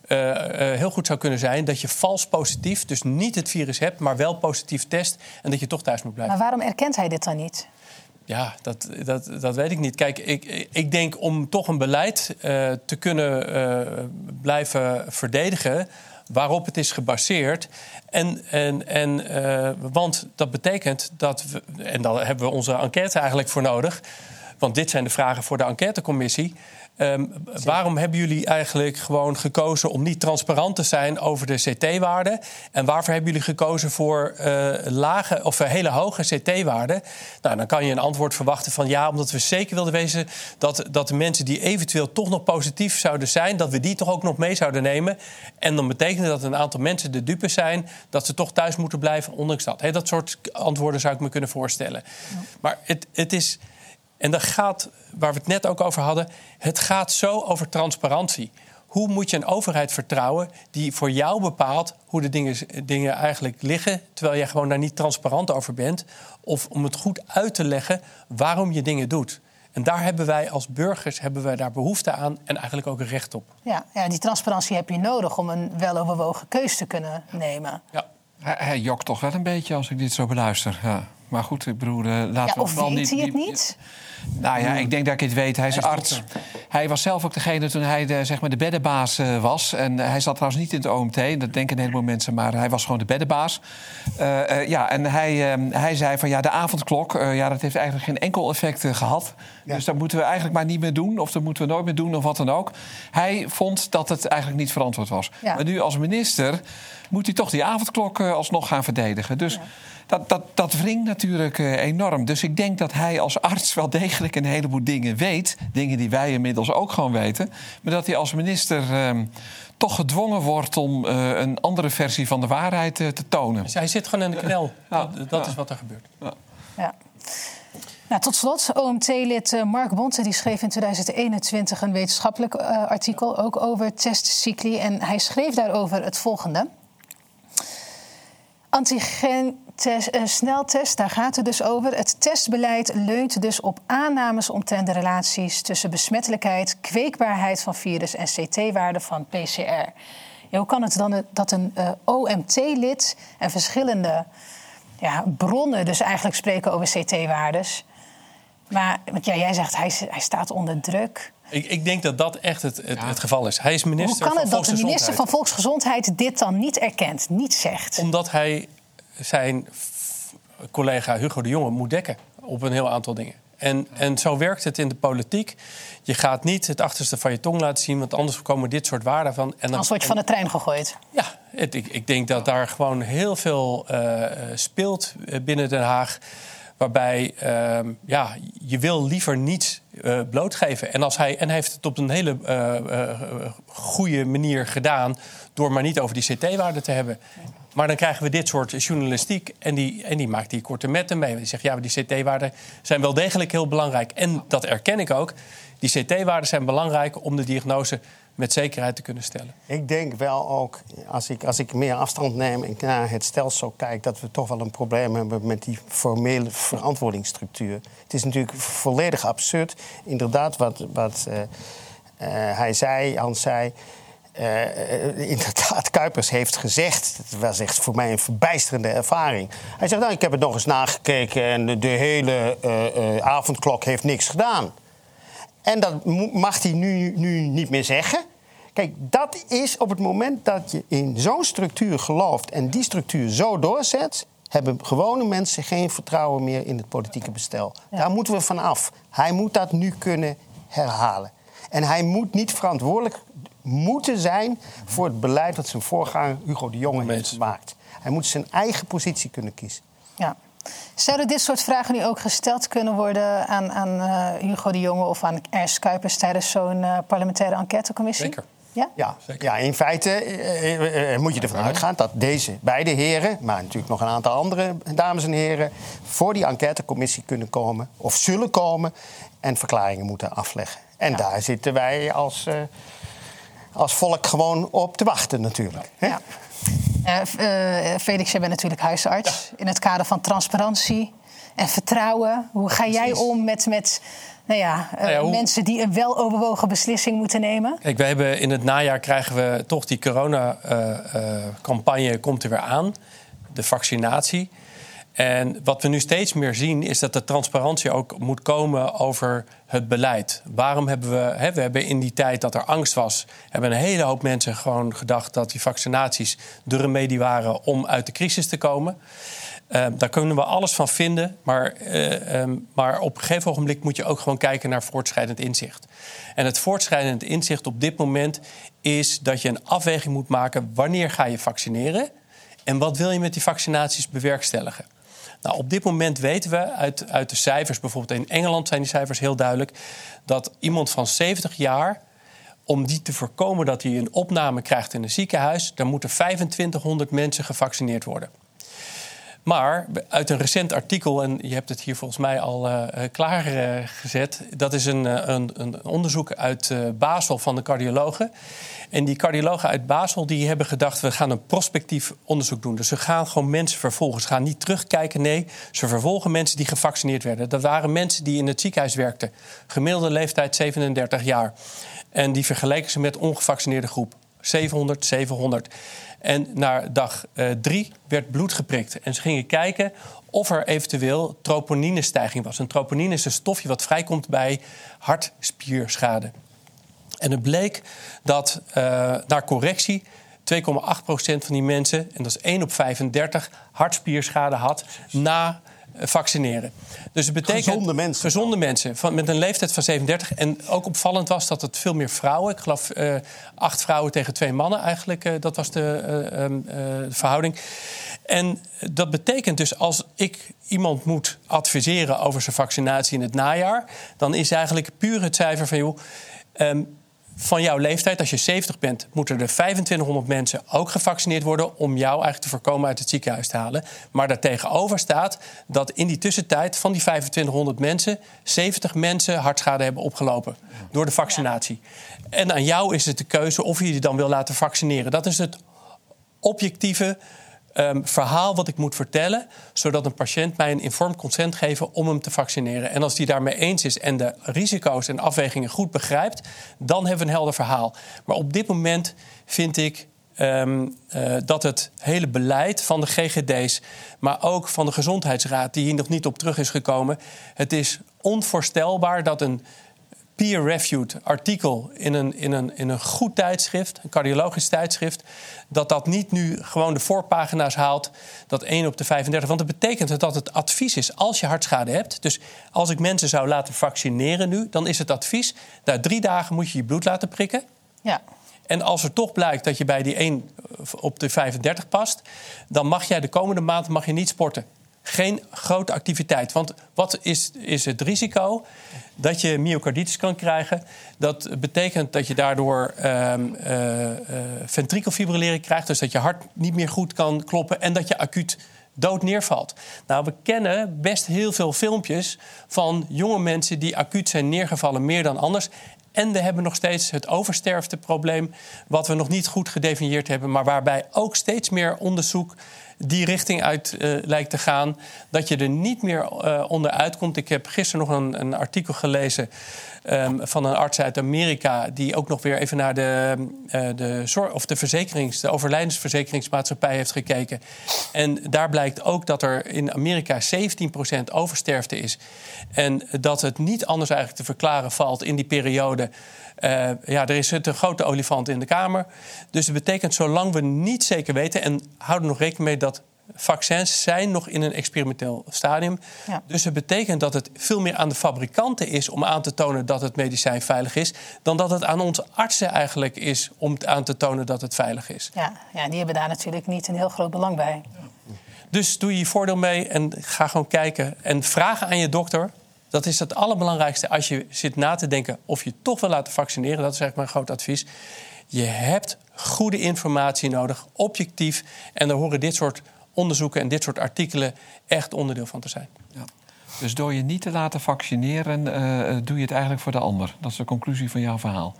uh, uh, heel goed zou kunnen zijn dat je vals positief, dus niet het virus hebt, maar wel positief test en dat je toch thuis moet blijven. Maar waarom erkent hij dit dan niet? Ja, dat, dat, dat weet ik niet. Kijk, ik, ik denk om toch een beleid uh, te kunnen uh, blijven verdedigen waarop het is gebaseerd. En, en, en, uh, want dat betekent dat we, en daar hebben we onze enquête eigenlijk voor nodig. Want dit zijn de vragen voor de enquêtecommissie. Um, waarom hebben jullie eigenlijk gewoon gekozen om niet transparant te zijn over de CT-waarden? En waarvoor hebben jullie gekozen voor uh, lage of hele hoge CT-waarden? Nou, dan kan je een antwoord verwachten van ja, omdat we zeker wilden wezen dat, dat de mensen die eventueel toch nog positief zouden zijn, dat we die toch ook nog mee zouden nemen. En dan betekent dat een aantal mensen de dupe zijn, dat ze toch thuis moeten blijven, ondanks dat. He, dat soort antwoorden zou ik me kunnen voorstellen. Ja. Maar het, het is. En dat gaat, waar we het net ook over hadden, het gaat zo over transparantie. Hoe moet je een overheid vertrouwen die voor jou bepaalt hoe de dingen, dingen eigenlijk liggen, terwijl jij gewoon daar niet transparant over bent? Of om het goed uit te leggen waarom je dingen doet. En daar hebben wij als burgers hebben wij daar behoefte aan en eigenlijk ook recht op. Ja, ja die transparantie heb je nodig om een weloverwogen keus te kunnen nemen. Ja. Hij, hij jokt toch wel een beetje als ik dit zo beluister. Ja. Maar goed, ik bedoel, uh, laten ja, of we weet hij het niet? Nou ja, ik denk dat ik het weet. Hij is, arts. Hij was zelf ook degene toen hij de, zeg maar de beddenbaas uh, was. En hij zat trouwens niet in het OMT, dat denken een heleboel mensen, maar hij was gewoon de beddenbaas. Uh, ja, en hij, ehm, hij zei van ja, de avondklok, ja, dat heeft eigenlijk geen enkel effect gehad. Dus dat moeten we eigenlijk maar niet meer doen, of dat moeten we nooit meer doen, of wat dan ook. Hij vond dat het eigenlijk niet verantwoord was. Ja. Maar nu als minister moet hij toch die avondklok alsnog gaan verdedigen. Dus dat, dat, dat wringt natuurlijk uh, enorm. Dus ik denk dat hij als arts wel degelijk een heleboel dingen weet. Dingen die wij inmiddels ook gewoon weten. Maar dat hij als minister uh, toch gedwongen wordt om uh, een andere versie van de waarheid uh, te tonen. Dus hij zit gewoon in de knel. Ja, dat, dat ja. is wat er gebeurt. Ja. Nou, tot slot, OMT-lid Mark Bonte die schreef in 2021 een wetenschappelijk artikel ook over testcycli. En hij schreef daarover het volgende. Antigen uh, sneltest, daar gaat het dus over. Het testbeleid leunt dus op aannames omtrent de relaties tussen besmettelijkheid, kweekbaarheid van virus en CT-waarde van PCR. hoe kan het dan dat een uh, OMT-lid en verschillende ja, bronnen dus eigenlijk spreken over CT-waardes? Maar want ja, jij zegt hij, hij staat onder druk. Ik, ik, denk dat dat echt het, het, het, geval is. Hij is minister Hoe kan het dat de minister van Volksgezondheid dit dan niet erkent, niet zegt? Omdat hij zijn collega Hugo de Jonge moet dekken op een heel aantal dingen. En, en zo werkt het in de politiek. Je gaat niet het achterste van je tong laten zien, want anders komen dit soort waarden van. En dan, Als word je van de trein gegooid. Ja, het, ik, ik, denk dat daar gewoon heel veel uh, speelt binnen Den Haag. Waarbij uh, ja, je wil liever niets uh, blootgeven. En, als hij, en hij heeft het op een hele goede manier gedaan door maar niet over die CT-waarde te hebben. Maar dan krijgen we dit soort journalistiek en die, en die maakt die korte metten mee. Die zegt, ja, maar die CT-waarden zijn wel degelijk heel belangrijk. En dat erken ik ook. Die CT-waarden zijn belangrijk om de diagnose met zekerheid te kunnen stellen. Ik denk wel ook, als ik, als ik meer afstand neem en naar het stelsel kijk... dat we toch wel een probleem hebben met die formele verantwoordingsstructuur. Het is natuurlijk volledig absurd. Inderdaad, wat, wat uh, uh, hij zei, Hans zei... Uh, inderdaad, Kuipers heeft gezegd, het was echt voor mij een verbijsterende ervaring. Hij zegt, nou, ik heb het nog eens nagekeken en de, hele uh, uh, avondklok heeft niks gedaan. En dat mag hij nu, nu niet meer zeggen. Kijk, dat is op het moment dat je in zo'n structuur gelooft en die structuur zo doorzet, hebben gewone mensen geen vertrouwen meer in het politieke bestel. Ja. Daar moeten we van af. Hij moet dat nu kunnen herhalen. En hij moet niet verantwoordelijk moeten zijn voor het beleid dat zijn voorganger Hugo de Jonge heeft gemaakt. Hij moet zijn eigen positie kunnen kiezen. Ja. Zouden dit soort vragen nu ook gesteld kunnen worden aan, aan uh, Hugo de Jonge of aan Ernst Kuipers tijdens zo'n uh, parlementaire enquêtecommissie? Zeker. Ja? Ja, ja, in feite uh, moet je ervan uitgaan dat deze beide heren, maar natuurlijk nog een aantal andere dames en heren, voor die enquêtecommissie kunnen komen of zullen komen en verklaringen moeten afleggen. En ja. daar zitten wij als als volk gewoon op te wachten natuurlijk. Hè? Ja. Uh, Felix, jij bent natuurlijk huisarts. In het kader van transparantie en vertrouwen. Hoe ga Precies. jij om met, met nou ja, uh, nou ja, hoe... mensen die een weloverwogen beslissing moeten nemen? Kijk, we hebben in het najaar krijgen we toch die corona-campagne komt er weer aan. De vaccinatie. En wat we nu steeds meer zien is dat de transparantie ook moet komen over het beleid. Waarom hebben we, hè, we hebben in die tijd dat er angst was, hebben een hele hoop mensen gewoon gedacht dat die vaccinaties de remedie waren om uit de crisis te komen. Uh, daar kunnen we alles van vinden, maar, uh, um, maar op een gegeven ogenblik moet je ook gewoon kijken naar voortschrijdend inzicht. En het voortschrijdend inzicht op dit moment is dat je een afweging moet maken wanneer ga je vaccineren en wat wil je met die vaccinaties bewerkstelligen. Nou, op dit moment weten we uit, uit de cijfers, bijvoorbeeld in Engeland zijn die cijfers heel duidelijk, dat iemand van 70 jaar om die te voorkomen dat hij een opname krijgt in een ziekenhuis, dan moeten 2500 mensen gevaccineerd worden. Maar uit een recent artikel, en je hebt het hier volgens mij al uh, klaargezet, uh, dat is een, een, een, onderzoek uit Basel van de cardiologen. En die cardiologen uit Basel die hebben gedacht... we gaan een prospectief onderzoek doen. Dus ze gaan gewoon mensen vervolgen. Ze gaan niet terugkijken, nee. Ze vervolgen mensen die gevaccineerd werden. Dat waren mensen die in het ziekenhuis werkten. Gemiddelde leeftijd 37 jaar. En die vergeleken ze met ongevaccineerde groep. 700, 700. En na dag uh, drie werd bloed geprikt. En ze gingen kijken of er eventueel troponinestijging was. Een troponine is een stofje wat vrijkomt bij hartspierschade. En het bleek dat uh, naar correctie 2,8% van die mensen, en dat is 1 op 35, hartspierschade had na vaccineren. Dus het betekent gezonde mensen. Gezonde mensen van, met een leeftijd van 37. En ook opvallend was dat het veel meer vrouwen. Ik geloof uh, acht vrouwen tegen twee mannen eigenlijk. Uh, dat was de uh, verhouding. En dat betekent dus als ik iemand moet adviseren over zijn vaccinatie in het najaar, dan is eigenlijk puur het cijfer van joh. Um, van jouw leeftijd, als je 70 bent, moeten er 2500 mensen ook gevaccineerd worden om jou eigenlijk te voorkomen uit het ziekenhuis te halen. Maar daartegenover staat dat in die tussentijd van die 2500 mensen 70 mensen hartschade hebben opgelopen door de vaccinatie. En aan jou is het de keuze of je je dan wil laten vaccineren. Dat is het objectieve um, verhaal wat ik moet vertellen, zodat een patiënt mij een informed consent geeft om hem te vaccineren. En als die daarmee eens is en de risico's en afwegingen goed begrijpt, dan hebben we een helder verhaal. Maar op dit moment vind ik Um, uh, dat het hele beleid van de GGD's, maar ook van de Gezondheidsraad, die hier nog niet op terug is gekomen, het is onvoorstelbaar dat een peer-reviewed artikel in een, in, een, in een goed tijdschrift, een cardiologisch tijdschrift, dat dat niet nu gewoon de voorpagina's haalt, dat 1 op de 35. Want dat betekent dat het advies is als je hartschade hebt. Dus als ik mensen zou laten vaccineren nu, dan is het advies, na drie dagen moet je je bloed laten prikken. Ja. En als er toch blijkt dat je bij die 1 op de 35 past, dan mag jij de komende maand mag je niet sporten geen grote activiteit. Want wat is, is het risico? Dat je myocarditis kan krijgen. Dat betekent dat je daardoor um, ventrikelfibrillering krijgt. Dus dat je hart niet meer goed kan kloppen. En dat je acuut dood neervalt. Nou, we kennen best heel veel filmpjes van jonge mensen die acuut zijn neergevallen, meer dan anders. En we hebben nog steeds het oversterfteprobleem, wat we nog niet goed gedefinieerd hebben, maar waarbij ook steeds meer onderzoek die richting uit uh, lijkt te gaan. Dat je er niet meer uh, onderuit komt. Ik heb gisteren nog een, een artikel gelezen um, van een arts uit Amerika. die ook nog weer even naar de, uh, de, zorg, of de, verzekerings, de overlijdensverzekeringsmaatschappij heeft gekeken. En daar blijkt ook dat er in Amerika 17% oversterfte is. En dat het niet anders eigenlijk te verklaren valt in die periode. Uh, ja, er is een grote olifant in de kamer. Dus dat betekent, zolang we niet zeker weten... en houden nog rekening mee dat vaccins zijn nog in een experimenteel stadium. Ja. Dus het betekent dat het veel meer aan de fabrikanten is om aan te tonen dat het medicijn veilig is, dan dat het aan onze artsen eigenlijk is om aan te tonen dat het veilig is. Ja, ja die hebben daar natuurlijk niet een heel groot belang bij. Dus doe je voordeel mee en ga gewoon kijken. En vragen aan je dokter. Dat is het allerbelangrijkste als je zit na te denken of je toch wil laten vaccineren. Dat is eigenlijk mijn groot advies. Je hebt goede informatie nodig, objectief. En daar horen dit soort onderzoeken en dit soort artikelen echt onderdeel van te zijn. Ja. Dus door je niet te laten vaccineren, uh, doe je het eigenlijk voor de ander. Dat is de conclusie van jouw verhaal.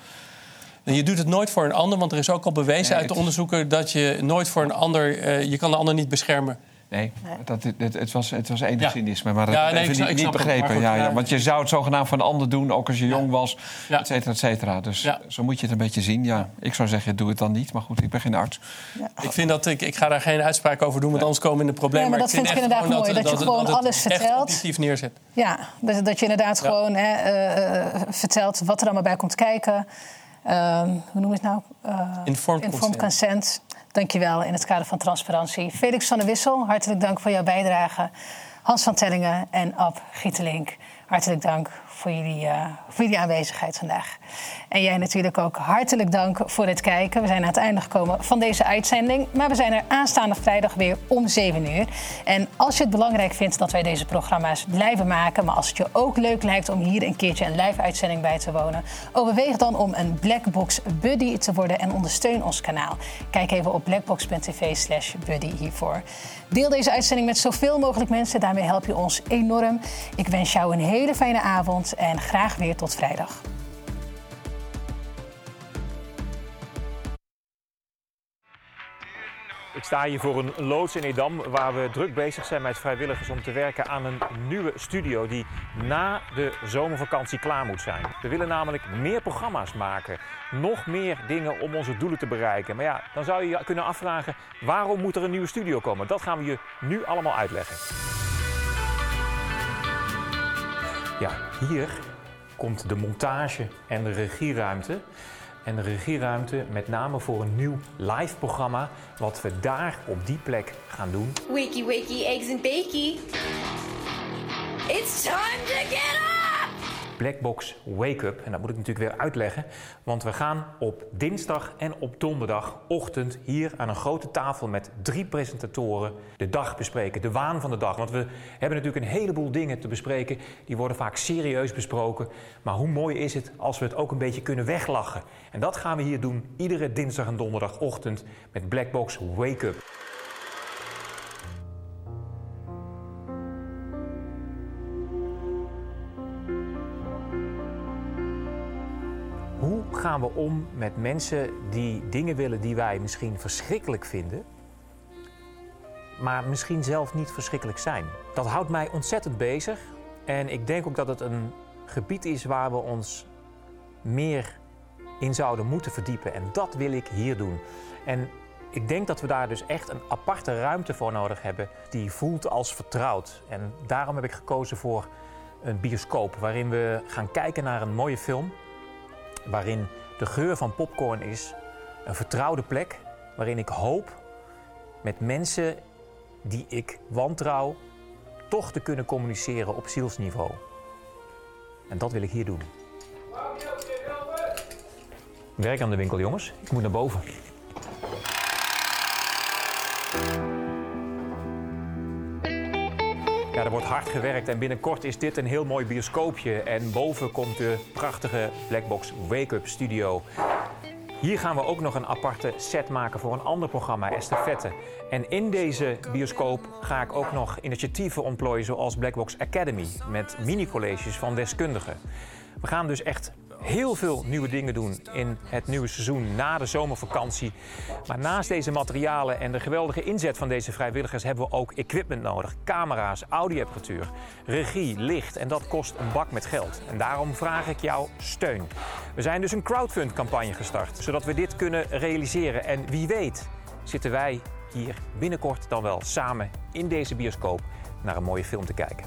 En je doet het nooit voor een ander, want er is ook al bewezen uit de onderzoeken dat je nooit voor een ander, uh, je kan de ander niet beschermen. Nee, Dat, het, het, was, het was enig cynisme, maar dat ja, nee, even niet, niet begrepen. ja, ja, want je zou het zogenaamd voor een ander doen, ook als je jong was, et cetera, et cetera. Dus zo moet je het een beetje zien. Ja, ik zou zeggen, doe het dan niet. Maar goed, ik ben geen arts. Ik vind dat ik, ik ga daar geen uitspraak over doen, want anders komen in de problemen. maar dat vind ik inderdaad mooi, dat, je gewoon alles vertelt. neerzet. Ja, dat je inderdaad gewoon hè, uh, vertelt wat er allemaal bij komt kijken. Uh, hoe noem je het nou? Uh, informed, informed consent. consent. Dankjewel in het kader van transparantie. Felix van der Wissel, hartelijk dank voor jouw bijdrage. Hans van Tellingen en Ab Gietelink, hartelijk dank voor jullie, uh, voor jullie aanwezigheid vandaag. En jij natuurlijk ook hartelijk dank voor het kijken. We zijn aan het einde gekomen van deze uitzending. Maar we zijn er aanstaande vrijdag weer om 7 uur. En als je het belangrijk vindt dat wij deze programma's blijven maken... maar als het je ook leuk lijkt om hier een keertje een live-uitzending bij te wonen... overweeg dan om een Blackbox Buddy te worden en ondersteun ons kanaal. Kijk even op blackbox.tv slash buddy hiervoor. Deel deze uitzending met zoveel mogelijk mensen. Daarmee help je ons enorm. Ik wens jou een hele fijne avond en graag weer tot vrijdag. Ik sta hier voor een loods in Edam waar we druk bezig zijn met vrijwilligers om te werken aan een nieuwe studio die na de zomervakantie klaar moet zijn. We willen namelijk meer programma's maken, nog meer dingen om onze doelen te bereiken. Maar ja, dan zou je je kunnen afvragen waarom moet er een nieuwe studio komen? Dat gaan we je nu allemaal uitleggen. Ja, hier komt de montage en de regieruimte. En de regieruimte met name voor een nieuw live programma... wat we daar op die plek gaan doen. Wakey, wakey, eggs and bakey. It's time to get up! Blackbox Wake Up. En dat moet ik natuurlijk weer uitleggen. Want we gaan op dinsdag en op donderdagochtend hier aan een grote tafel met drie presentatoren de dag bespreken. De waan van de dag. Want we hebben natuurlijk een heleboel dingen te bespreken. Die worden vaak serieus besproken. Maar hoe mooi is het als we het ook een beetje kunnen weglachen? En dat gaan we hier doen iedere dinsdag en donderdagochtend met Blackbox Wake gaan we om met mensen die dingen willen die wij misschien verschrikkelijk vinden, maar misschien zelf niet verschrikkelijk zijn? Dat houdt mij ontzettend bezig en ik denk ook dat het een gebied is waar we ons meer in zouden moeten verdiepen. En dat wil ik hier doen. En ik denk dat we daar dus echt een aparte ruimte voor nodig hebben die voelt als vertrouwd. En daarom heb ik gekozen voor een bioscoop waarin we gaan kijken naar een mooie film waarin de geur van popcorn is. Een vertrouwde plek waarin ik hoop met mensen die ik wantrouw toch te kunnen communiceren op zielsniveau. En dat wil ik hier doen. Werk aan de winkel, jongens. Ik moet naar boven. Ja, er wordt hard gewerkt en binnenkort is dit een heel mooi bioscoopje. En boven komt de prachtige Blackbox Wake Up Studio. Hier gaan we ook nog een aparte set maken voor een ander programma, Estafette. En in deze bioscoop ga ik ook nog initiatieven ontplooien zoals Blackbox Academy met mini-colleges van deskundigen. We gaan dus echt heel veel nieuwe dingen doen in het nieuwe seizoen na de zomervakantie. Maar naast deze materialen en de geweldige inzet van deze vrijwilligers hebben we ook equipment nodig. Camera's, audioapparatuur, regie, licht en dat kost een bak met geld. En daarom vraag ik jouw steun. We zijn dus een crowdfund campagne gestart, zodat we dit kunnen realiseren. En wie weet zitten wij hier binnenkort dan wel samen in deze bioscoop naar een mooie film te kijken.